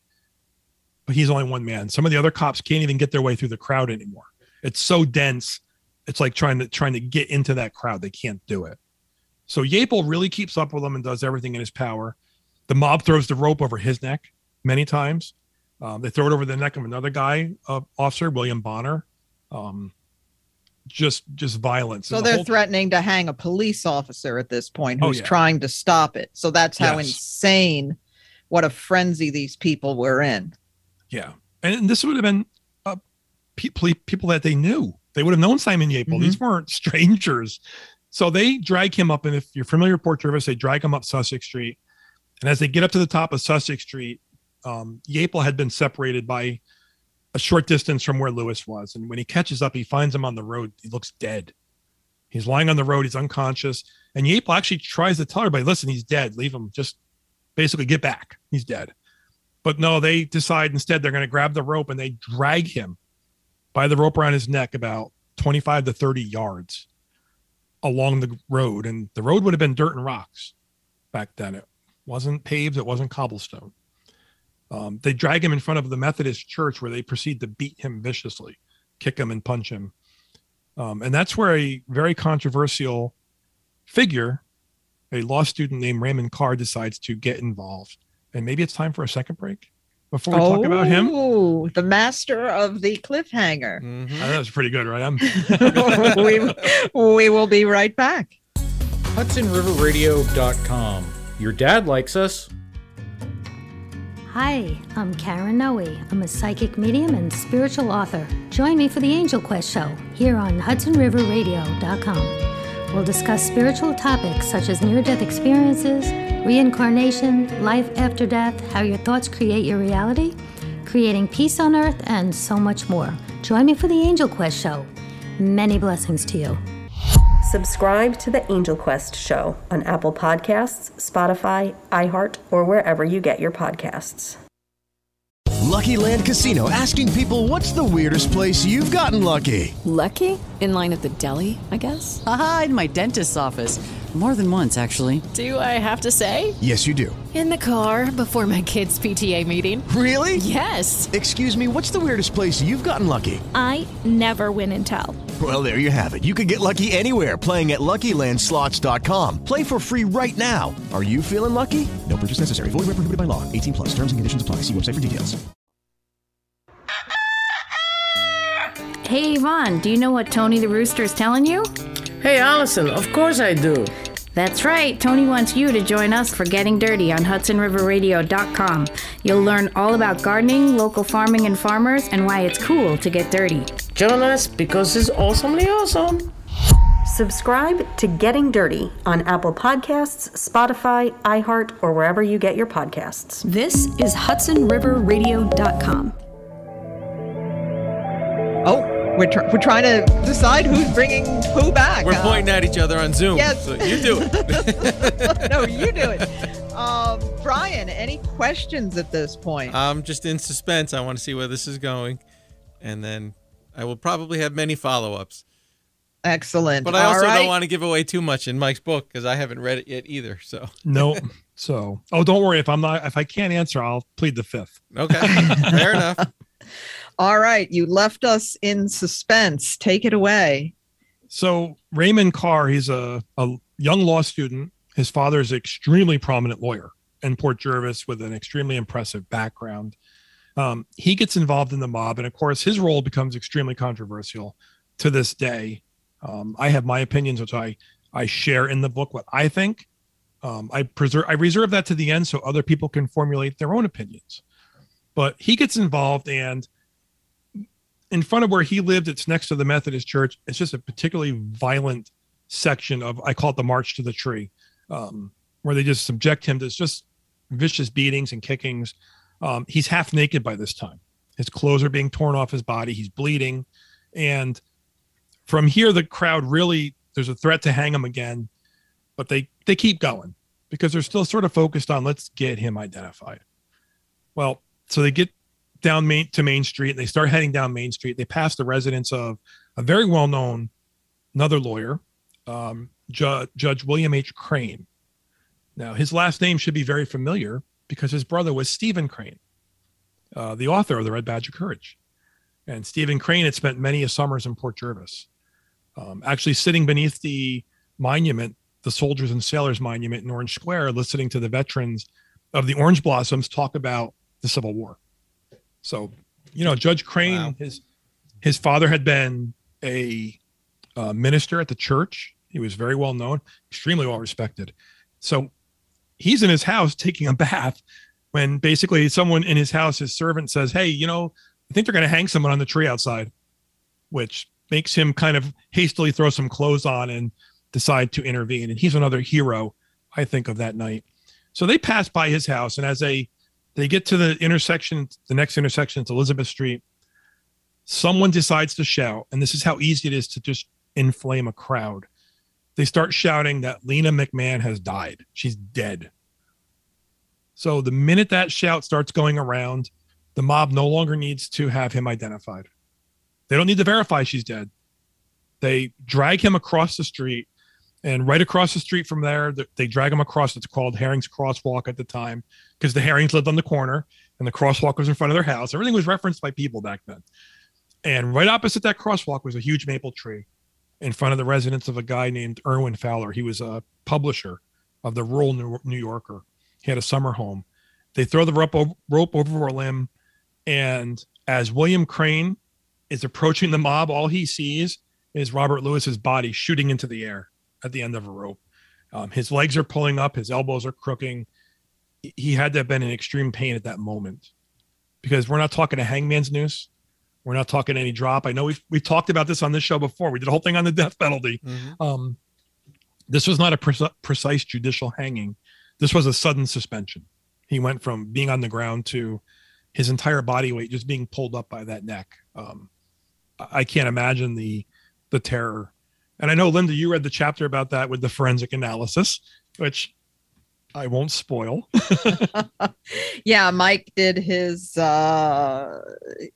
Speaker 4: But he's only one man. Some of the other cops can't even get their way through the crowd anymore. It's so dense. It's like trying to trying to get into that crowd. They can't do it. So Yaple really keeps up with them and does everything in his power. The mob throws the rope over his neck many times. Um, they throw it over the neck of another guy, uh, officer William Bonner. Um, just just violence.
Speaker 5: So
Speaker 4: the
Speaker 5: they're threatening to hang a police officer at this point
Speaker 4: Oh,
Speaker 5: who's
Speaker 4: yeah.
Speaker 5: trying to stop it. So that's how
Speaker 4: Yes.
Speaker 5: insane, what a frenzy these people were in.
Speaker 4: Yeah, and this would have been uh, pe- ple- people that they knew. They would have known Simon Yaple. These weren't strangers. So they drag him up, and if you're familiar with Port Jervis, they drag him up Sussex Street. And as they get up to the top of Sussex Street, um, Yaple had been separated by a short distance from where Lewis was. And when he catches up, he finds him on the road. He looks dead. He's lying on the road. He's unconscious. And Yaple actually tries to tell everybody, listen, he's dead. Leave him. Just basically get back. He's dead. But no, they decide instead they're going to grab the rope and they drag him by the rope around his neck about 25 to 30 yards along the road. And the road would have been dirt and rocks back then. It wasn't paved, it wasn't cobblestone. Um, they drag him in front of the Methodist church where they proceed to beat him viciously, kick him and punch him. Um, and that's where a very controversial figure, a law student named Raymond Carr, decides to get involved. And maybe it's time for a second break before we talk about him.
Speaker 5: Oh, the master of the cliffhanger.
Speaker 4: Oh, that was pretty good, right? I'm
Speaker 5: we, we will be right back.
Speaker 11: HudsonRiverRadio.com. Your dad likes us.
Speaker 12: Hi, I'm Karen Noe. I'm a psychic medium and spiritual author. Join me for the Angel Quest show here on HudsonRiverRadio.com. We'll discuss spiritual topics such as near death experiences, reincarnation, life after death, how your thoughts create your reality, creating peace on earth, and so much more. Join me for the Angel Quest show. Many blessings to you.
Speaker 10: Subscribe to the Angel Quest show on Apple Podcasts, Spotify, iHeart, or wherever you get your podcasts.
Speaker 13: Lucky Land Casino asking people what's the weirdest place you've gotten lucky?
Speaker 14: Lucky? In line at the deli, I guess?
Speaker 15: Aha, in my dentist's office. More than once, actually.
Speaker 14: Do I have to say?
Speaker 13: Yes, you do.
Speaker 14: In the car before my kids' PTA meeting.
Speaker 13: Really?
Speaker 14: Yes.
Speaker 13: Excuse me, what's the weirdest place you've gotten lucky?
Speaker 16: I never win and tell.
Speaker 13: Well, there you have it. You can get lucky anywhere playing at LuckyLandSlots.com. Play for free right now. Are you feeling lucky? No purchase necessary. Void where prohibited by law. 18 plus. Terms and conditions apply. See website for details.
Speaker 17: Hey, Yvonne, do you know what Tony the Rooster is telling you?
Speaker 18: Hey, Allison, of course I do.
Speaker 17: That's right. Tony wants you to join us for Getting Dirty on HudsonRiverRadio.com. You'll learn all about gardening, local farming and farmers, and why it's cool to get dirty.
Speaker 18: Join us because it's awesomely awesome.
Speaker 10: Subscribe to Getting Dirty on Apple Podcasts, Spotify, iHeart, or wherever you get your podcasts.
Speaker 19: This is HudsonRiverRadio.com.
Speaker 5: We're, tr- we're trying to decide who's bringing who back.
Speaker 6: We're
Speaker 5: Uh,
Speaker 6: pointing at each other on Zoom.
Speaker 5: Yes.
Speaker 6: So you do it.
Speaker 5: no, you do it. Um, Brian, any questions at this point?
Speaker 6: I'm just in suspense. I want to see where this is going. And then I will probably have many follow ups.
Speaker 5: Excellent.
Speaker 6: But I also
Speaker 5: right.
Speaker 6: don't want to give away too much in Mike's book because I haven't read it yet either. So
Speaker 4: No. So, oh, don't worry. If I'm not, if I can't answer, I'll plead the fifth.
Speaker 6: Okay. Fair enough.
Speaker 5: All right, you left us in suspense. Take it away.
Speaker 4: So Raymond Carr, he's a, a young law student. His father is an extremely prominent lawyer in Port Jervis with an extremely impressive background. Um, he gets involved in the mob, and of course, his role becomes extremely controversial to this day. Um, I have my opinions, which I I share in the book. What I think, um, I preserve, I reserve that to the end so other people can formulate their own opinions. But he gets involved, and in front of where he lived, it's next to the Methodist church. It's just a particularly violent section of, I call it the March to the Tree, um, where they just subject him to just vicious beatings and kickings. Um, he's half naked by this time. His clothes are being torn off his body. He's bleeding. And from here, the crowd really, there's a threat to hang him again, but they, they keep going because they're still sort of focused on let's get him identified. Well, so they get down main to Main Street and they start heading down Main Street. They pass the residence of a very well known another lawyer, um, Ju- Judge William H. Crane. Now, his last name should be very familiar because his brother was Stephen Crane, uh, the author of The Red Badge of Courage. And Stephen Crane had spent many summers in Port Jervis, um, actually sitting beneath the monument, the Soldiers and Sailors Monument in Orange Square, listening to the veterans of the Orange Blossoms talk about the Civil War. So, you know, Judge Crane, his his father had been a uh, minister at the church. He was very well known, extremely well respected. So he's in his house taking a bath when basically someone in his house, his servant says, Hey, you know, I think they're going to hang someone on the tree outside, which makes him kind of hastily throw some clothes on and decide to intervene. And he's another hero, I think, of that night. So they pass by his house, and as they they get to the intersection, the next intersection, it's Elizabeth Street. Someone decides to shout, and this is how easy it is to just inflame a crowd. They start shouting that Lena McMahon has died. She's dead. So the minute that shout starts going around, the mob no longer needs to have him identified. They don't need to verify she's dead. They drag him across the street, and right across the street from there, they drag him across. It's called Herring's Crosswalk at the time because the Herrings lived on the corner and the crosswalk was in front of their house. Everything was referenced by people back then. And right opposite that crosswalk was a huge maple tree in front of the residence of a guy named Erwin Fowler. He was a publisher of the Rural New Yorker. He had a summer home. They throw the rope over, rope over a limb, and as William Crane is approaching the mob, all he sees is Robert Lewis's body shooting into the air at the end of a rope. Um, his legs are pulling up, his elbows are crooking. He- had to have been in extreme pain at that moment because we're not talking a hangman's noose. We're not talking any drop. I know we've we've talked about this on this show before. We did a whole thing on the death penalty. Um, this was not a preci- precise judicial hanging. This was a sudden suspension. He went from being on the ground to his entire body weight just being pulled up by that neck. Um, I can't imagine the the terror And I know, Linda, you read the chapter about that with the forensic analysis, which I won't spoil.
Speaker 5: yeah, Mike did his uh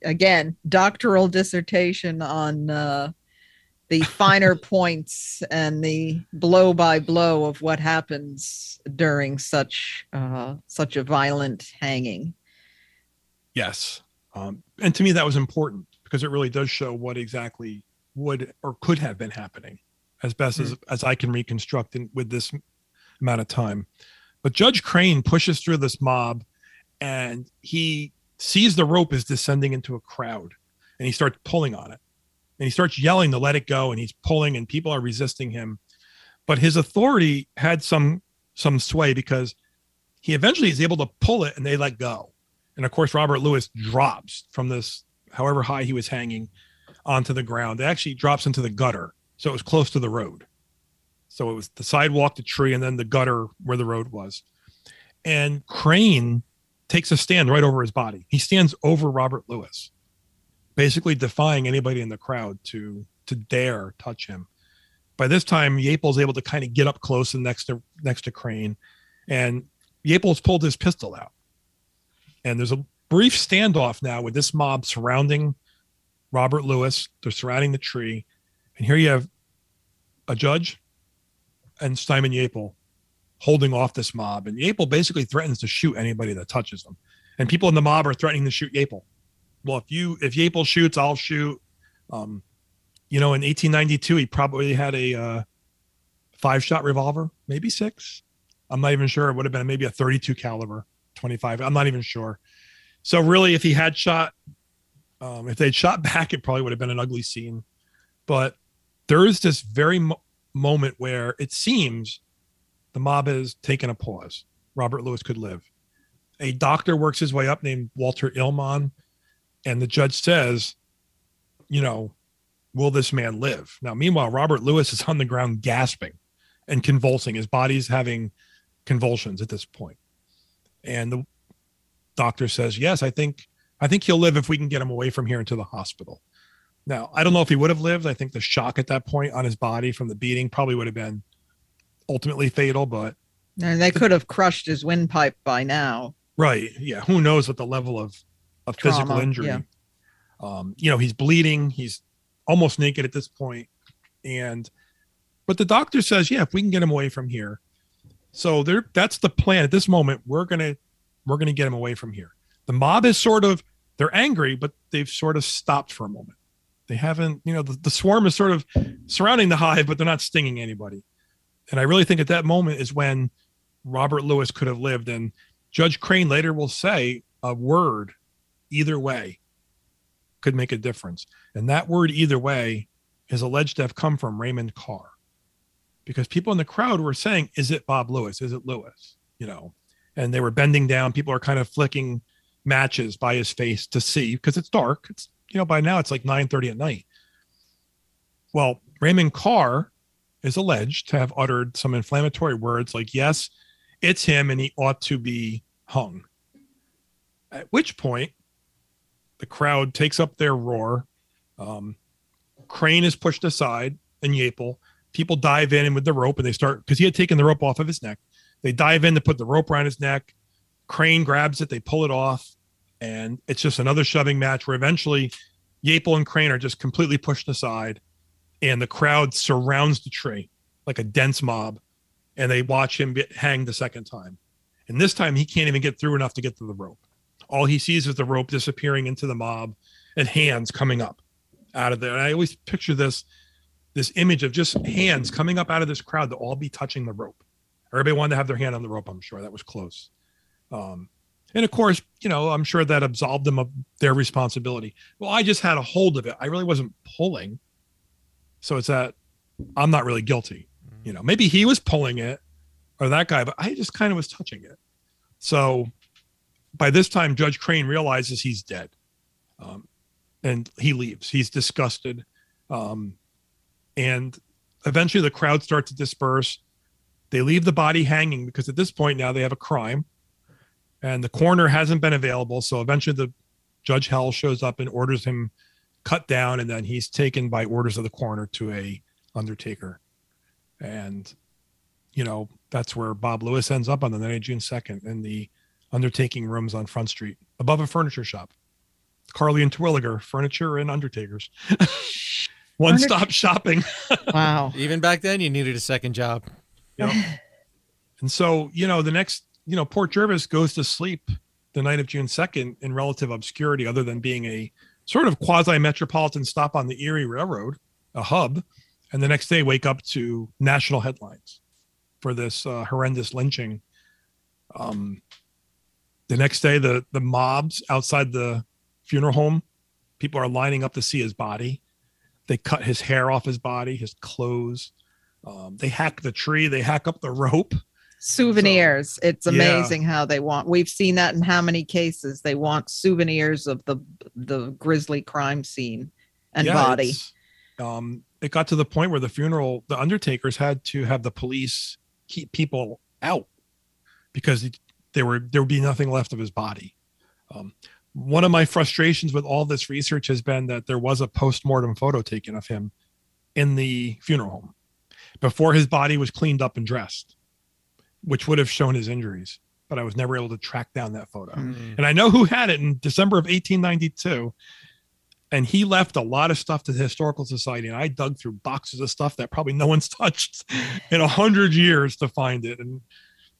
Speaker 5: again doctoral dissertation on uh the finer points and the blow by blow of what happens during such uh such a violent hanging.
Speaker 4: Yes. Um, and to me, that was important because it really does show what exactly would or could have been happening as best as, mm-hmm. as I can reconstruct in, with this amount of time. But Judge Crane pushes through this mob and he sees the rope is descending into a crowd and he starts pulling on it. And he starts yelling to let it go and he's pulling and people are resisting him. But his authority had some some sway because he eventually is able to pull it and they let go. And of course Robert Lewis drops from this however high he was hanging onto the ground. It actually drops into the gutter. So it was close to the road. So it was the sidewalk, the tree, and then the gutter where the road was. And Crane takes a stand right over his body. He stands over Robert Lewis, basically defying anybody in the crowd to to dare touch him. By this time, Yaple's able to kind of get up close and next to next to Crane, and Yaple's pulled his pistol out. And there's a brief standoff now with this mob surrounding Robert Lewis. They're surrounding the tree, and here you have a judge and Simon Yaple holding off this mob. And Yaple basically threatens to shoot anybody that touches them. And people in the mob are threatening to shoot Yaple. Well, if you if Yaple shoots, I'll shoot. Um, you know, in 1892, he probably had a uh, five shot revolver, maybe six. I'm not even sure. It would have been maybe a 32 caliber, 25. I'm not even sure. So really, if he had shot, um, if they'd shot back, it probably would have been an ugly scene. But there is this very mo- moment where it seems the mob has taken a pause. Robert Lewis could live. A doctor works his way up named Walter Illman, and the judge says, you know, will this man live? Now, meanwhile, Robert Lewis is on the ground gasping and convulsing. His body's having convulsions at this point. And the doctor says, Yes, I think I think he'll live if we can get him away from here into the hospital. Now, I don't know if he would have lived. I think the shock at that point on his body from the beating probably would have been ultimately fatal, but
Speaker 5: And they could have crushed his windpipe by now.
Speaker 4: right. Yeah. Who knows what the level of, of physical injury.
Speaker 5: yeah.
Speaker 4: Um, you know, he's bleeding, he's almost naked at this point. And but the doctor says, yeah, if we can get him away from here. So there that's the plan at this moment. We're gonna we're gonna get him away from here. The mob is sort of they're angry, but they've sort of stopped for a moment. They haven't, you know, the, the swarm is sort of surrounding the hive, but they're not stinging anybody. And I really think at that moment is when Robert Lewis could have lived. And Judge Crane later will say a word either way could make a difference. And that word either way is alleged to have come from Raymond Carr. Because people in the crowd were saying, Is it Bob Lewis? Is it Lewis? You know, and they were bending down. People are kind of flicking matches by his face to see because it's dark. It's you know, by now it's like 9 30 at night. Well, Raymond Carr is alleged to have uttered some inflammatory words like, Yes, it's him, and he ought to be hung. At which point, the crowd takes up their roar. Um, Crane is pushed aside, and Yaple. People dive in with the rope, and they start because he had taken the rope off of his neck. They dive in to put the rope around his neck. Crane grabs it, they pull it off, and it's just another shoving match where eventually Yaple and Crane are just completely pushed aside, and the crowd surrounds the tree like a dense mob, and they watch him get hanged the second time. And this time he can't even get through enough to get to the rope. All he sees is the rope disappearing into the mob and hands coming up out of there. And I always picture this this image of just hands coming up out of this crowd to all be touching the rope. Everybody wanted to have their hand on the rope, I'm sure. That was close. Um, and of course, you know, I'm sure that absolved them of their responsibility. Well, I just had a hold of it. I really wasn't pulling. So it's that I'm not really guilty. You know, maybe he was pulling it or that guy, but I just kind of was touching it. So by this time, Judge Crane realizes he's dead. Um, and he leaves. He's disgusted. Um, and eventually the crowd starts to disperse. They leave the body hanging because at this point now they have a crime and the coroner hasn't been available. So eventually the Judge Hell shows up and orders him cut down. And then he's taken by orders of the coroner to a undertaker. And, you know, that's where Bob Lewis ends up on the night of June 2nd in the undertaking rooms on Front Street above a furniture shop. Carly and Terwilliger, furniture and undertakers. One stop shopping.
Speaker 5: wow.
Speaker 6: Even back then, you needed a second job.
Speaker 4: Yep. and so, you know, the next, you know, Port Jervis goes to sleep the night of June 2nd in relative obscurity, other than being a sort of quasi metropolitan stop on the Erie Railroad, a hub. And the next day, wake up to national headlines for this uh, horrendous lynching. Um, the next day, the the mobs outside the funeral home, people are lining up to see his body. They cut his hair off his body, his clothes. Um, they hack the tree. They hack up the rope.
Speaker 5: Souvenirs. it's
Speaker 4: yeah.
Speaker 5: amazing how they want. We've seen that in how many cases they want souvenirs of the the grisly crime scene and
Speaker 4: Yeah,
Speaker 5: body.
Speaker 4: Um, it got to the point where the funeral, the undertakers had to have the police keep people out because there were there would be nothing left of his body. Um, one of my frustrations with all this research has been that there was a post-mortem photo taken of him in the funeral home before his body was cleaned up and dressed, which would have shown his injuries. But I was never able to track down that photo. And I know who had it in December of 1892. And he left a lot of stuff to the Historical Society. And I dug through boxes of stuff that probably no one's touched in a hundred years to find it. And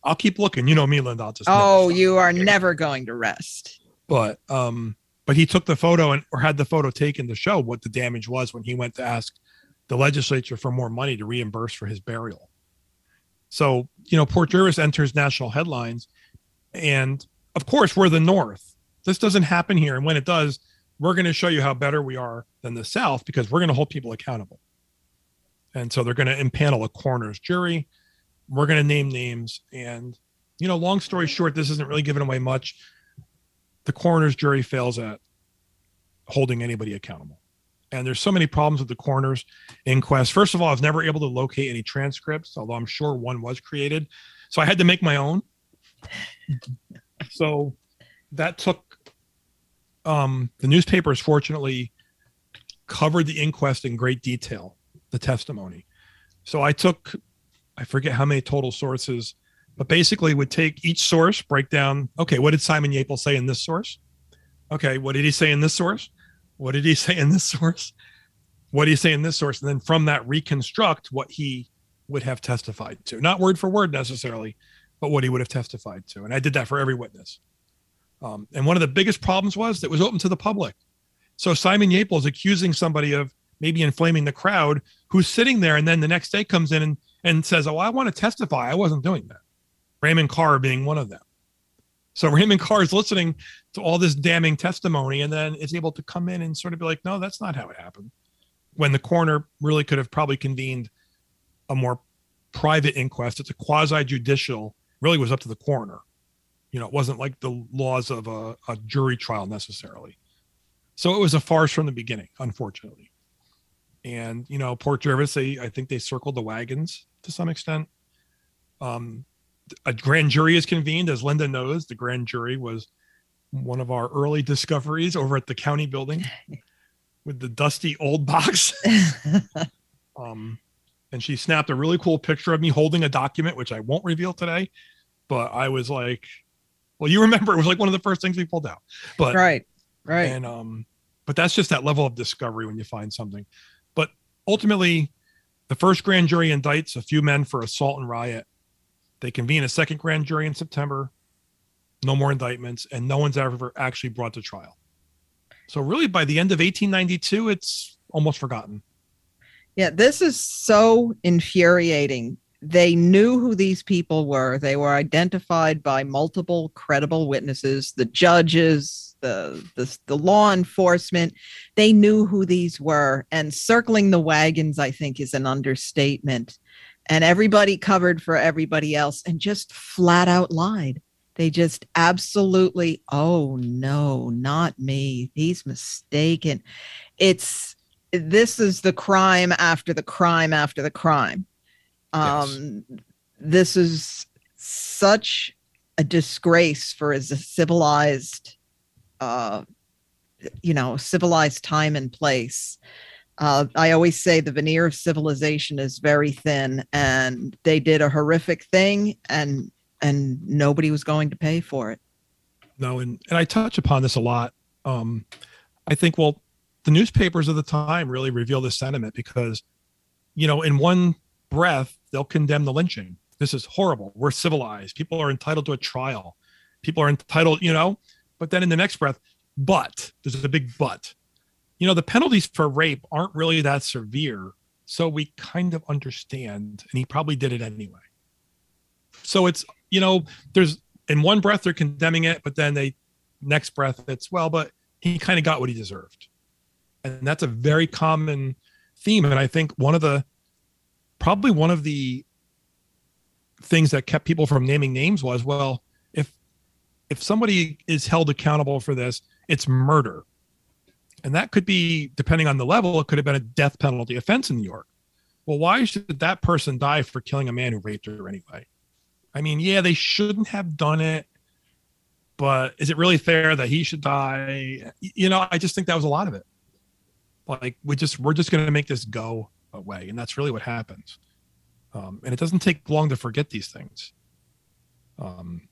Speaker 4: I'll keep looking. You know me, Linda. I'll just
Speaker 5: Oh, you are never going to rest.
Speaker 4: but um but he took the photo and or had the photo taken to show what the damage was when he went to ask the legislature for more money to reimburse for his burial so you know port jervis enters national headlines and of course we're the north. This doesn't happen here and when it does we're going to show you how better we are than the south because we're going to hold people accountable. And so they're going to impanel a coroner's jury. We're going to name names and you know long story short this isn't really giving away much. The coroner's jury fails at holding anybody accountable. And there's so many problems with the coroner's inquest. First of all, I was never able to locate any transcripts, although I'm sure one was created. So I had to make my own. so that took um, the newspapers, fortunately, covered the inquest in great detail, the testimony. So I took, I forget how many total sources, but basically would take each source, break down, okay, what did Simon Yaple say in this source? Okay, what did he say in this source? What did he say in this source? What did he say in this source? And then from that, reconstruct what he would have testified to. Not word for word necessarily, but what he would have testified to. And I did that for every witness. Um, and one of the biggest problems was that it was open to the public. So Simon Yaple is accusing somebody of maybe inflaming the crowd who's sitting there and then the next day comes in and, and says, Oh, I want to testify. I wasn't doing that. Raymond Carr being one of them. So Raymond Carr is listening to all this damning testimony and then is able to come in and sort of be like, no, that's not how it happened. When the coroner really could have probably convened a more private inquest. It's a quasi judicial, really was up to the coroner. You know, it wasn't like the laws of a, a jury trial necessarily. So it was a farce from the beginning, unfortunately. And, you know, Port Jervis, they, I think they circled the wagons to some extent. Um, a grand jury is convened, as Linda knows. The grand jury was one of our early discoveries over at the county building with the dusty old box. um, and she snapped a really cool picture of me holding a document, which I won't reveal today. But I was like, well, you remember it was like one of the first things we pulled out. But
Speaker 5: right, right.
Speaker 4: and um, but that's just that level of discovery when you find something. But ultimately, the first grand jury indicts a few men for assault and riot. They convene a second grand jury in September. No more indictments, and no one's ever actually brought to trial. So really, by the end of 1892, it's almost forgotten.
Speaker 5: Yeah, this is so infuriating. They knew who these people were. They were identified by multiple credible witnesses, the judges, the, the the law enforcement. They knew who these were, and circling the wagons, I think, is an understatement. And everybody covered for everybody else, and just flat out lied. They just absolutely, oh no, not me. He's mistaken. It's this is the crime after the crime after the crime. Um, This is such a disgrace for a civilized, uh, you know, civilized time and place. Uh, I always say the veneer of civilization is very thin, and they did a horrific thing, and and nobody was going to pay for it.
Speaker 4: No, and and I touch upon this a lot. Um, I think well, the newspapers of the time really reveal this sentiment because, you know, in one breath they'll condemn the lynching. This is horrible. We're civilized. People are entitled to a trial. People are entitled, you know. But then in the next breath, but there's a big but you know, the penalties for rape aren't really that severe. So we kind of understand. And he probably did it anyway. So it's, you know, there's in one breath they're condemning it, but then they next breath it's well, but he kind of got what he deserved. And that's a very common theme. And I think one of the probably one of the things that kept people from naming names was well, if if somebody is held accountable for this, it's murder and that could be, depending on the level, it could have been a death penalty offense in New York. Well, why should that person die for killing a man who raped her anyway? I mean, yeah, they shouldn't have done it, but is it really fair that he should die? You know, I just think that was a lot of it. Like we just we're just going to make this go away, and that's really what happens. Um, and it doesn't take long to forget these things. Um,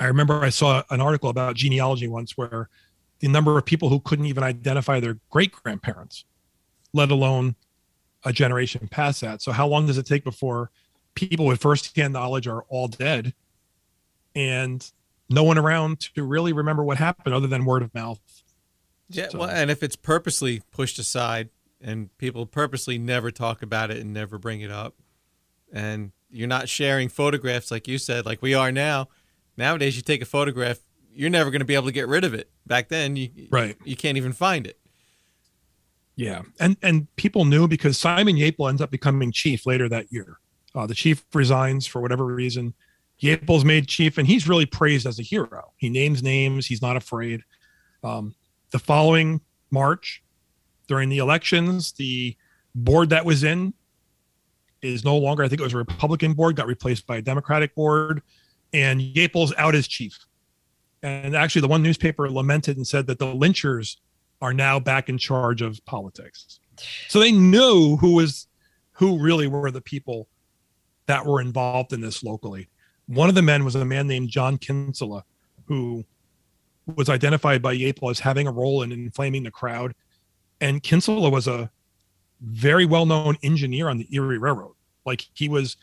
Speaker 4: I remember I saw an article about genealogy once where the number of people who couldn't even identify their great grandparents, let alone a generation past that. So, how long does it take before people with firsthand knowledge are all dead and no one around to really remember what happened other than word of mouth?
Speaker 6: Yeah. So, well, and if it's purposely pushed aside and people purposely never talk about it and never bring it up, and you're not sharing photographs like you said, like we are now. Nowadays, you take a photograph, you're never going to be able to get rid of it. Back then, you
Speaker 4: right
Speaker 6: you can't even find it.
Speaker 4: Yeah, and and people knew because Simon Yaple ends up becoming chief later that year. Uh, the chief resigns for whatever reason. Yaple's made chief, and he's really praised as a hero. He names names. He's not afraid. Um, the following March, during the elections, the board that was in is no longer. I think it was a Republican board, got replaced by a Democratic board, and Yaple's out as chief. And actually, the one newspaper lamented and said that the lynchers are now back in charge of politics. So they knew who was who really were the people that were involved in this locally. One of the men was a man named John Kinsella, who was identified by Yaple as having a role in inflaming the crowd. And Kinsella was a very well known engineer on the Erie Railroad. Like he was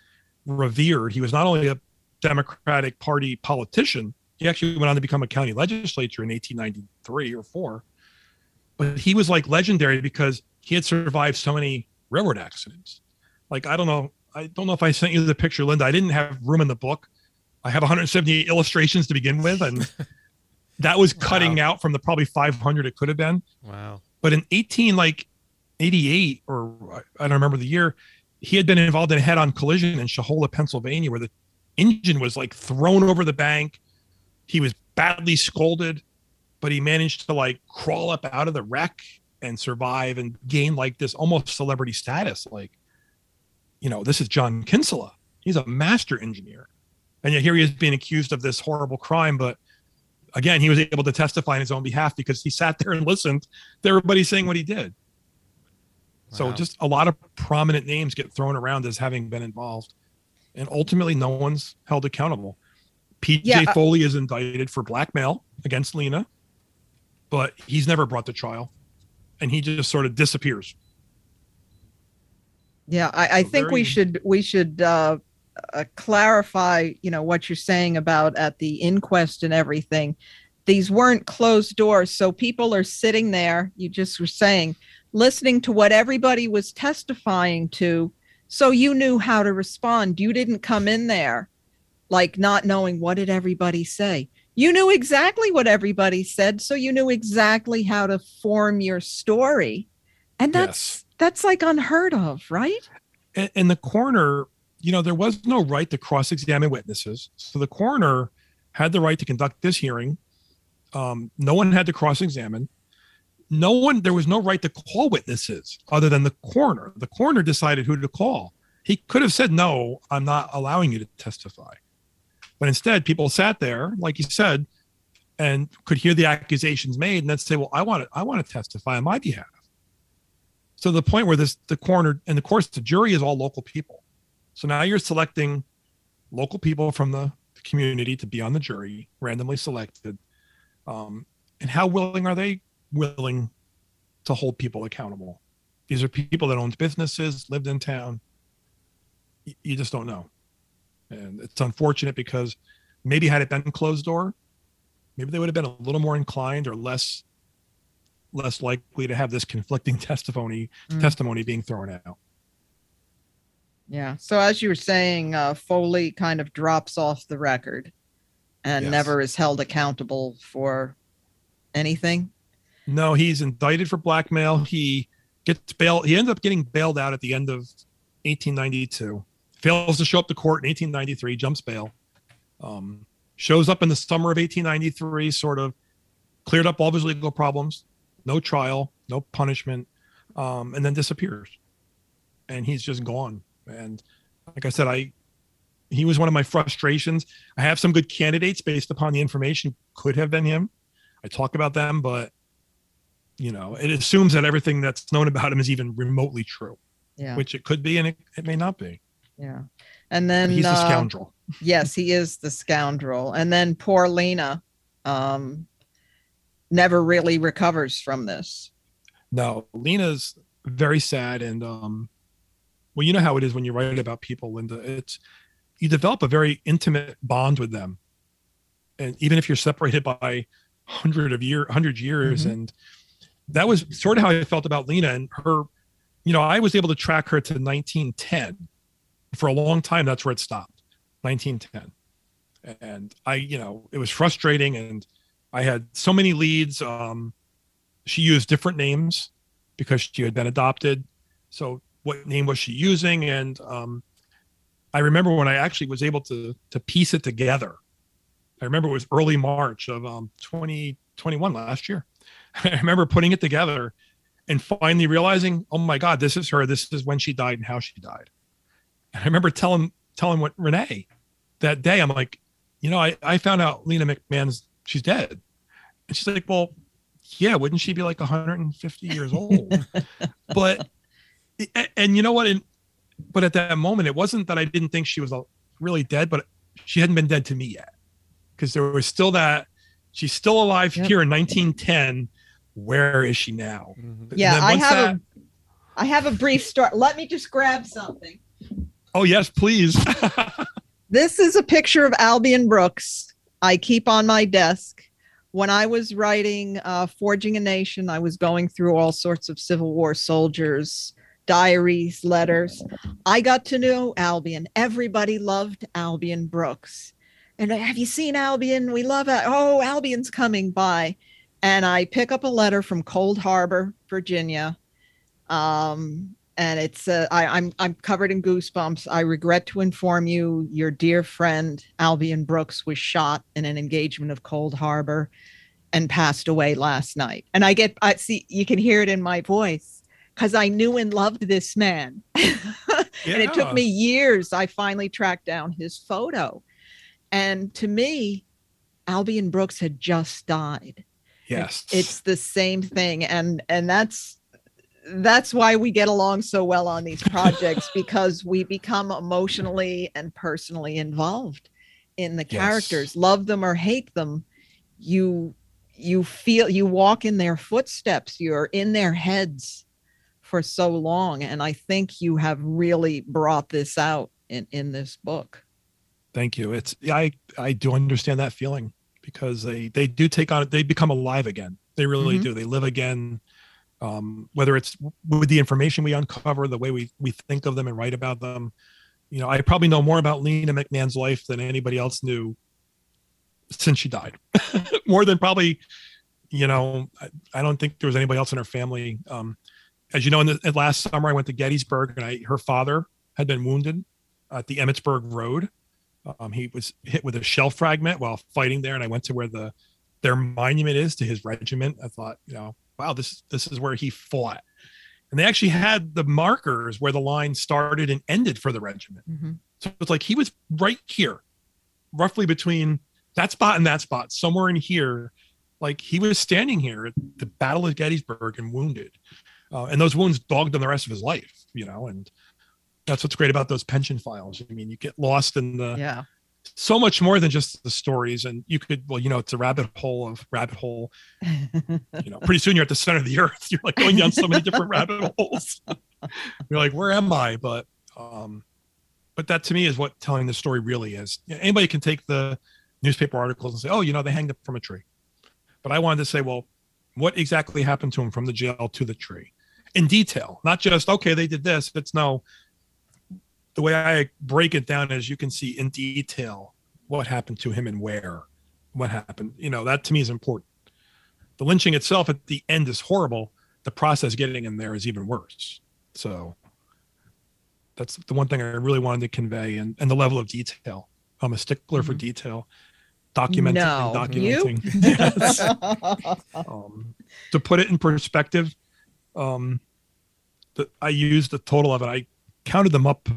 Speaker 4: revered. He was not only a Democratic Party politician, he actually went on to become a county legislature in 1893 or four. But he was like legendary because he had survived so many railroad accidents. Like I don't know, I don't know if I sent you the picture, Linda. I didn't have room in the book. I have 170 illustrations to begin with, and that was cutting wow. out from the probably 500 it could have been.
Speaker 6: Wow.
Speaker 4: But in 18 like 88 or I don't remember the year, he had been involved in a head-on collision in Shohola, Pennsylvania, where the engine was like thrown over the bank he was badly scolded, but he managed to like crawl up out of the wreck and survive and gain like this almost celebrity status. Like, you know, this is John Kinsella. He's a master engineer. And yet here he is being accused of this horrible crime. But again, he was able to testify on his own behalf because he sat there and listened to everybody saying what he did. Wow. So just a lot of prominent names get thrown around as having been involved. And ultimately, no one's held accountable. PJ yeah, uh, Foley is indicted for blackmail against Lena, but he's never brought to trial, and he just sort of disappears.
Speaker 5: Yeah, I, I so think we should we should uh, uh, clarify, you know, what you're saying about at the inquest and everything. These weren't closed doors, so people are sitting there. You just were saying, listening to what everybody was testifying to, so you knew how to respond. You didn't come in there like not knowing what did everybody say. You knew exactly what everybody said so you knew exactly how to form your story. And that's yes. that's like unheard of right?
Speaker 4: In the coroner you know there was no right to cross-examine witnesses. So the coroner had the right to conduct this hearing. Um, no one had to cross-examine. No one there was no right to call witnesses other than the coroner. The coroner decided who to call. He could have said no i'm not allowing you to testify but instead, people sat there, like you said, and could hear the accusations made, and then say, "Well, I want to, I want to testify on my behalf." So the point where this the coroner and of course the jury is all local people. So now you're selecting local people from the community to be on the jury, randomly selected. Um, and how willing are they willing to hold people accountable? These are people that owned businesses, lived in town. You just don't know. And it's unfortunate because maybe had it been closed door, maybe they would have been a little more inclined or less less likely to have this conflicting testimony
Speaker 5: Mm.
Speaker 4: testimony being thrown out.
Speaker 5: Yeah. So as you were saying, uh, Foley kind of drops off the record and
Speaker 4: Yes.
Speaker 5: never is held accountable for anything.
Speaker 4: No, he's indicted for blackmail. He gets bailed. He ends up getting bailed out at the end of 1892. Fails to show up to court in 1893. Jumps bail. Um, shows up in the summer of 1893. Sort of cleared up all of his legal problems. No trial. No punishment. Um, and then disappears. And he's just gone. And like I said, I he was one of my frustrations. I have some good candidates based upon the information. Could have been him. I talk about them, but you know, it assumes that everything that's known about him is even remotely true,
Speaker 5: Yeah.
Speaker 4: which it could be and it, it may not be.
Speaker 5: Yeah. And then
Speaker 4: He's the
Speaker 5: uh,
Speaker 4: scoundrel.
Speaker 5: yes, he is the scoundrel. And then poor Lena um, never really recovers from this.
Speaker 4: No, Lena's very sad and um well, you know how it is when you write about people, Linda. It's you develop a very intimate bond with them. And even if you're separated by hundred of year hundred years
Speaker 5: Mhm.
Speaker 4: and that was sort of how I felt about Lena and her, you know, I was able to track her to 1910. For a long time, that's where it stopped. 1910. And I, you know, it was frustrating and I had so many leads. Um, she used different names because she had been adopted. So what name was she using? And um, I remember when I actually was able to to piece it together. I remember it was early March of um, 2021 last year. I remember putting it together and finally realizing, oh my God, this is her. This is when she died and how she died. And I remember telling telling what Renee that day. I'm like, you know, I, I found out Lena McMahon's she's dead. And she's like, Well, yeah, wouldn't she be like 150 years old? but a- and you know what? And but at that moment, it wasn't that I didn't think she was really dead, but she hadn't been dead to me yet. Because there was still that she's still alive here in 1910. Where is she now? Mm-hmm. And
Speaker 5: Yeah, I have
Speaker 4: that-
Speaker 5: a I have a brief story. Let me just grab something.
Speaker 4: Oh yes, please.
Speaker 5: This is a picture of Albion Brooks. I keep on my desk. When I was writing uh, Forging a Nation, I was going through all sorts of Civil War soldiers, diaries, letters. I got to know Albion. Everybody loved Albion Brooks. And uh, have you seen Albion? We love it. Oh, Albion's coming by. And I pick up a letter from Cold Harbor, Virginia. Um, and it's uh, I, I'm I'm covered in goosebumps. I regret to inform you, your dear friend Albion Brooks was shot in an engagement of Cold Harbor, and passed away last night. And I get I see you can hear it in my voice because I knew and loved this man, and it took me years. I finally tracked down his photo, and to me, Albion Brooks had just died
Speaker 4: Yes.
Speaker 5: it's the same thing and and that's that's why we get along so well on these projects because we become emotionally and personally involved in the
Speaker 20: Yes.
Speaker 5: characters love them or hate them you you feel you walk in their footsteps you're in their heads for so long and i think you have really brought this out in in this book
Speaker 4: Thank you. It's I I do understand that feeling because they they do take on they become alive again. They really
Speaker 5: Mhm.
Speaker 4: do. They live again. Um, whether it's with the information we uncover, the way we we think of them and write about them. You know, I probably know more about Lena McMahon's life than anybody else knew since she died. more than probably, you know, I, I don't think there was anybody else in her family. Um, as you know, in the in last summer I went to Gettysburg and I her father had been wounded at the Emmitsburg Road. Um, he was hit with a shell fragment while fighting there, and I went to where the their monument is to his regiment. I thought, you know, wow, this this is where he fought, and they actually had the markers where the line started and ended for the regiment. So it's like he was right here, roughly between that spot and that spot, somewhere in here. Like he was standing here at the Battle of Gettysburg and wounded. uh, and those wounds dogged him the rest of his life. You know, and that's what's great about those pension files. I mean, you get lost in the
Speaker 5: yeah
Speaker 4: so much more than just the stories. And you could well you know it's a rabbit hole of rabbit hole. You know pretty soon you're at the center of the earth. You're like going down so many different rabbit holes. You're like where am i? But um but that to me is what telling the story really is. Anybody can take the newspaper articles and say oh you know they hanged up from a tree. But i wanted to say well what exactly happened to him from the jail to the tree? In detail not just okay they did this. It's no the way I break it down is you can see in detail what happened to him and where, what happened. You know, that to me is important. The lynching itself at the end is horrible. The process getting in there is even worse. So that's the one thing I really wanted to convey and, and the level of detail. I'm a stickler for detail. Documenting
Speaker 5: No,
Speaker 4: documenting. Yes. um, to put it in perspective, um, the, I used the total of it. I counted them up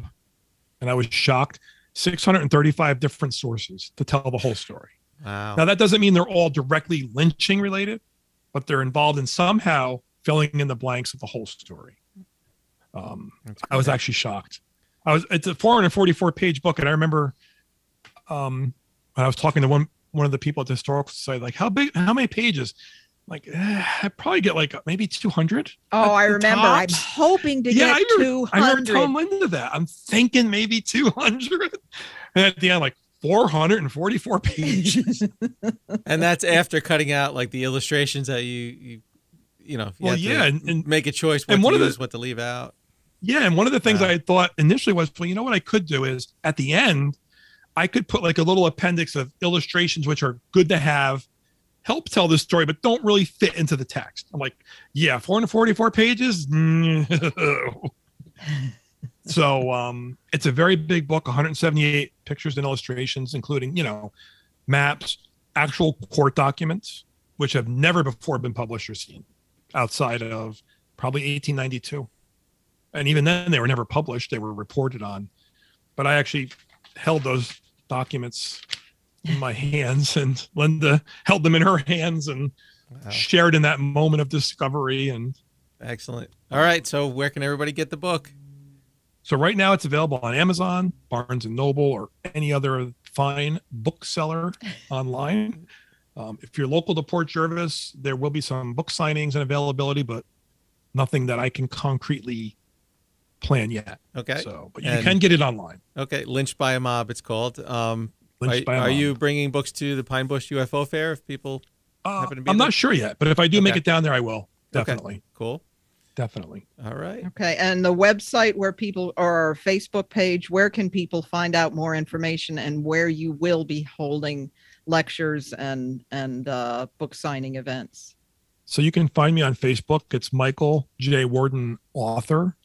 Speaker 4: and I was shocked 635 different sources to tell the whole story.
Speaker 6: Wow.
Speaker 4: Now, that doesn't mean they're all directly lynching related, but they're involved in somehow filling in the blanks of the whole story. Um, I was actually shocked. I was it's a 444 page book, and I remember um, when I was talking to one one of the people at the historical society, like how big, how many pages? Like eh, I probably get like maybe 200.
Speaker 5: Oh, I
Speaker 4: the
Speaker 5: remember. I'm hoping to
Speaker 4: yeah,
Speaker 5: get
Speaker 4: I remember,
Speaker 5: two
Speaker 4: I remember telling
Speaker 5: hundred.
Speaker 4: Linda that. I'm thinking maybe 200. And at the end, like 444 pages.
Speaker 6: and that's after cutting out like the illustrations that you you you know you
Speaker 4: Well, yeah, and- and-
Speaker 6: make a choice what
Speaker 4: and
Speaker 6: to
Speaker 4: one of the-
Speaker 6: what to leave out.
Speaker 4: Yeah, and one of the things I thought initially was, well, you know what I could do is at the end, I could put like a little appendix of illustrations which are good to have, help tell this story, but don't really fit into the text. I'm like, yeah, 444 pages. So um, it's a very big book, 178 pictures and illustrations, including you know maps, actual court documents, which have never before been published or seen outside of probably 1892 and even then they were never published they were reported on but i actually held those documents in my hands and linda held them in her hands and shared in that moment of discovery and
Speaker 6: Excellent. All right, so where can everybody get the book?
Speaker 4: so right now it's available on amazon barnes and noble or any other fine bookseller online um, if you're local to port jervis there will be some book signings and availability but nothing that i can concretely plan yet
Speaker 6: Okay.
Speaker 4: so but you
Speaker 6: And-
Speaker 4: can get it online
Speaker 6: Okay, Lynched by a Mob. It's called. Um,
Speaker 4: Lynched
Speaker 6: are,
Speaker 4: by a
Speaker 6: are
Speaker 4: Mob.
Speaker 6: you bringing books to the Pine Bush UFO Fair if people happen to be
Speaker 4: Uh, I'm
Speaker 6: there?
Speaker 4: not sure yet, but if I do make it down there, I will
Speaker 6: Okay.
Speaker 4: definitely.
Speaker 6: Cool.
Speaker 4: Definitely.
Speaker 6: All right.
Speaker 5: Okay, and the website where people or our Facebook page, where can people find out more information and where you will be holding lectures and and uh, book signing events?
Speaker 4: So you can find me on Facebook. It's Michael J. Warden Author.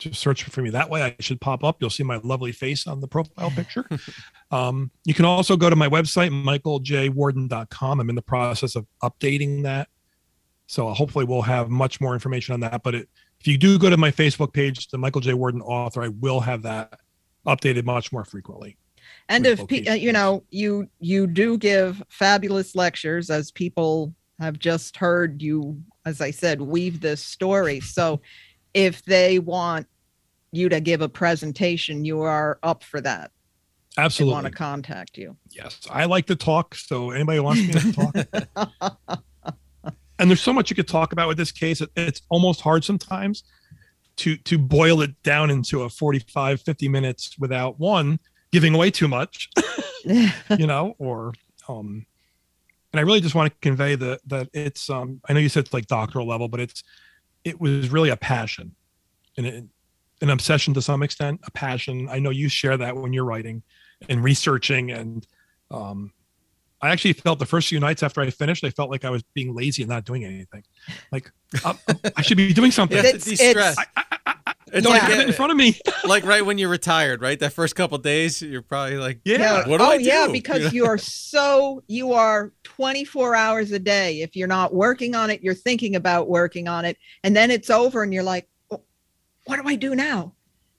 Speaker 4: Just search for me that way. I should pop up. You'll see my lovely face on the profile picture. um, you can also go to my website, michaeljwarden.com. I'm in the process of updating that. So hopefully we'll have much more information on that. But it, if you do go to my Facebook page, the Michael J. Warden Author, I will have that updated much more frequently.
Speaker 5: And if pe- uh, you know you you do give fabulous lectures, as people have just heard you, as I said, weave this story. So, if they want you to give a presentation, you are up for that. They
Speaker 4: Absolutely.
Speaker 5: want to contact you.
Speaker 4: Yes, I like to talk. So anybody wants me to talk. and there's so much you could talk about with this case. It's almost hard sometimes to to boil it down into a 45, 50 minutes without one giving away too much, you know, or um and I really just want to convey that that it's um I know you said it's like doctoral level, but it's it was really a passion and it, an obsession to some extent, a passion. I know you share that when you're writing and researching and um I actually felt the first few nights after I finished, I felt like I was being lazy and not doing anything. Like uh, I should be doing something.
Speaker 6: You have to de-stress. It's
Speaker 4: don't
Speaker 6: like
Speaker 4: have it in front of me.
Speaker 6: like right when you're retired, right? That first couple days, you're probably like,
Speaker 5: Yeah.
Speaker 6: what do
Speaker 5: oh
Speaker 6: I do?
Speaker 5: yeah, because you are so you are 24 hours a day. If you're not working on it, you're thinking about working on it, and then it's over, and you're like, "Oh, what do I do now?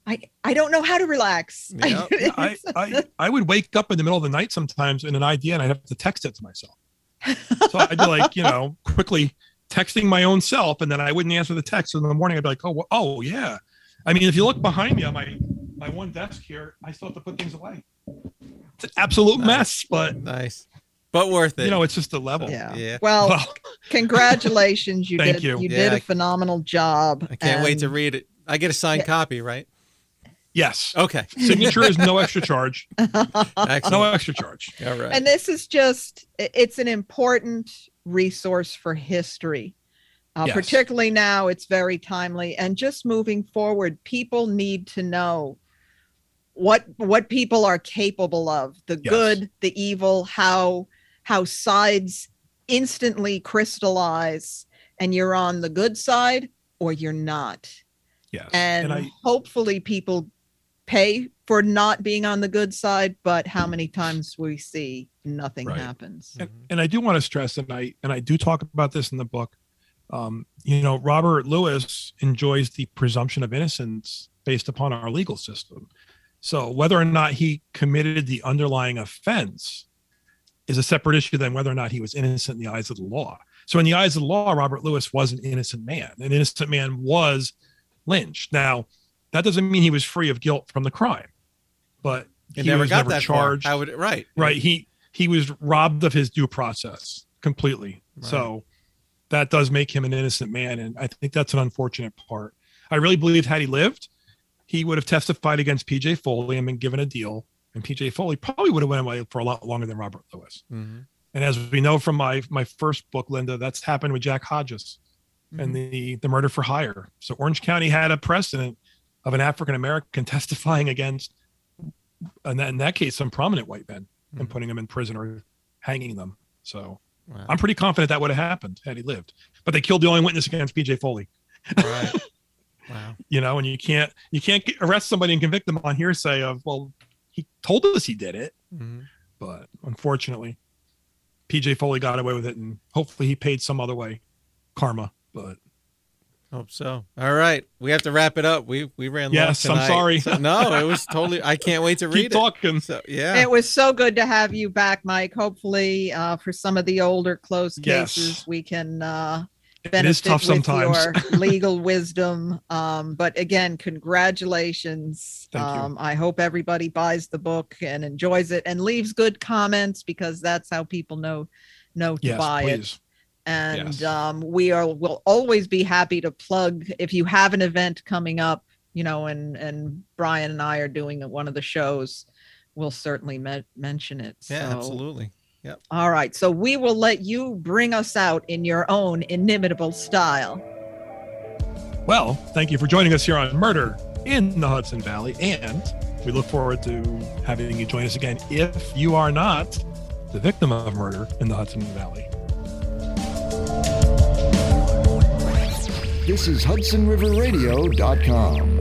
Speaker 5: I I don't know how to relax.
Speaker 4: Yeah, I, I, I would wake up in the middle of the night sometimes in an idea and I'd have to text it to myself. So I'd be like, you know, quickly texting my own self, and then I wouldn't answer the text. So in the morning, I'd be like, oh, oh yeah. I mean, if you look behind me on my my one desk here, I still have to put things away. It's an absolute nice. mess, but
Speaker 6: nice, but worth it.
Speaker 4: You know, it's just a level.
Speaker 5: Yeah. yeah. Well, well congratulations, you did you, you yeah, did a phenomenal job.
Speaker 6: I can't and... wait to read it. I get a signed yeah. copy, right?
Speaker 4: Yes.
Speaker 6: Okay.
Speaker 4: Signature is no extra charge. no extra charge.
Speaker 6: All right.
Speaker 5: And this is just it's an important resource for history. Uh, yes. Particularly now, it's very timely. And just moving forward, people need to know what what people are capable of the yes. good the evil how how sides instantly crystallize and you're on the good side or you're not
Speaker 4: yes
Speaker 5: and, and I, hopefully people pay for not being on the good side but how many times we see nothing right. happens
Speaker 4: and, and, i do want to stress and i and i do talk about this in the book um, you know robert lewis enjoys the presumption of innocence based upon our legal system so whether or not he committed the underlying offense is a separate issue than whether or not he was innocent in the eyes of the law. So in the eyes of the law, Robert Lewis was an innocent man. An innocent man was lynched. Now, that doesn't mean he was free of guilt from the crime, but
Speaker 6: he,
Speaker 4: he
Speaker 6: never
Speaker 4: was
Speaker 6: got
Speaker 4: never
Speaker 6: that
Speaker 4: charged.
Speaker 6: Far. How would right?
Speaker 4: Right. He he was robbed of his due process completely. Right. So that does make him an innocent man, and I think that's an unfortunate part. I really believe had he lived, he would have testified against PJ Foley and been given a deal. And PJ Foley probably would have went away for a lot longer than Robert Lewis. Mm-hmm. And as we know from my my first book, Linda, that's happened with Jack Hodges mm-hmm. and the the murder for hire. So Orange County had a precedent of an African American testifying against, and in that case, some prominent white men mm-hmm. and putting them in prison or hanging them. So wow. I'm pretty confident that would have happened had he lived. But they killed the only witness against PJ Foley.
Speaker 6: Right. Wow.
Speaker 4: You know, and you can't you can't arrest somebody and convict them on hearsay of well, he told us he did it, mm-hmm. but unfortunately, PJ Foley got away with it, and hopefully he paid some other way, karma. But
Speaker 6: Hope so. All right, we have to wrap it up. We we ran.
Speaker 4: Yes, I'm sorry.
Speaker 6: So, no, it was totally. I can't wait to read
Speaker 4: Keep talking.
Speaker 6: it. So, yeah,
Speaker 5: it was so good to have you back, Mike. Hopefully, uh, for some of the older closed cases, yes. we can uh, benefit it is tough with sometimes. your legal wisdom. Um, but again, congratulations. Thank Um, I hope everybody buys the book and enjoys it and leaves good comments because that's how people know know to
Speaker 4: yes,
Speaker 5: buy
Speaker 4: please.
Speaker 5: it. And yes. um, we are will always be happy to plug if you have an event coming up, you know, and and Brian and I are doing one of the shows. We'll certainly me- mention it.
Speaker 6: Yeah, absolutely. Yep.
Speaker 5: All right. So we will let you bring us out in your own inimitable style.
Speaker 4: Well, thank you for joining us here on Murder in the Hudson Valley. And we look forward to having you join us again if you are not the victim of murder in the Hudson Valley.
Speaker 21: This is HudsonRiverRadio.com.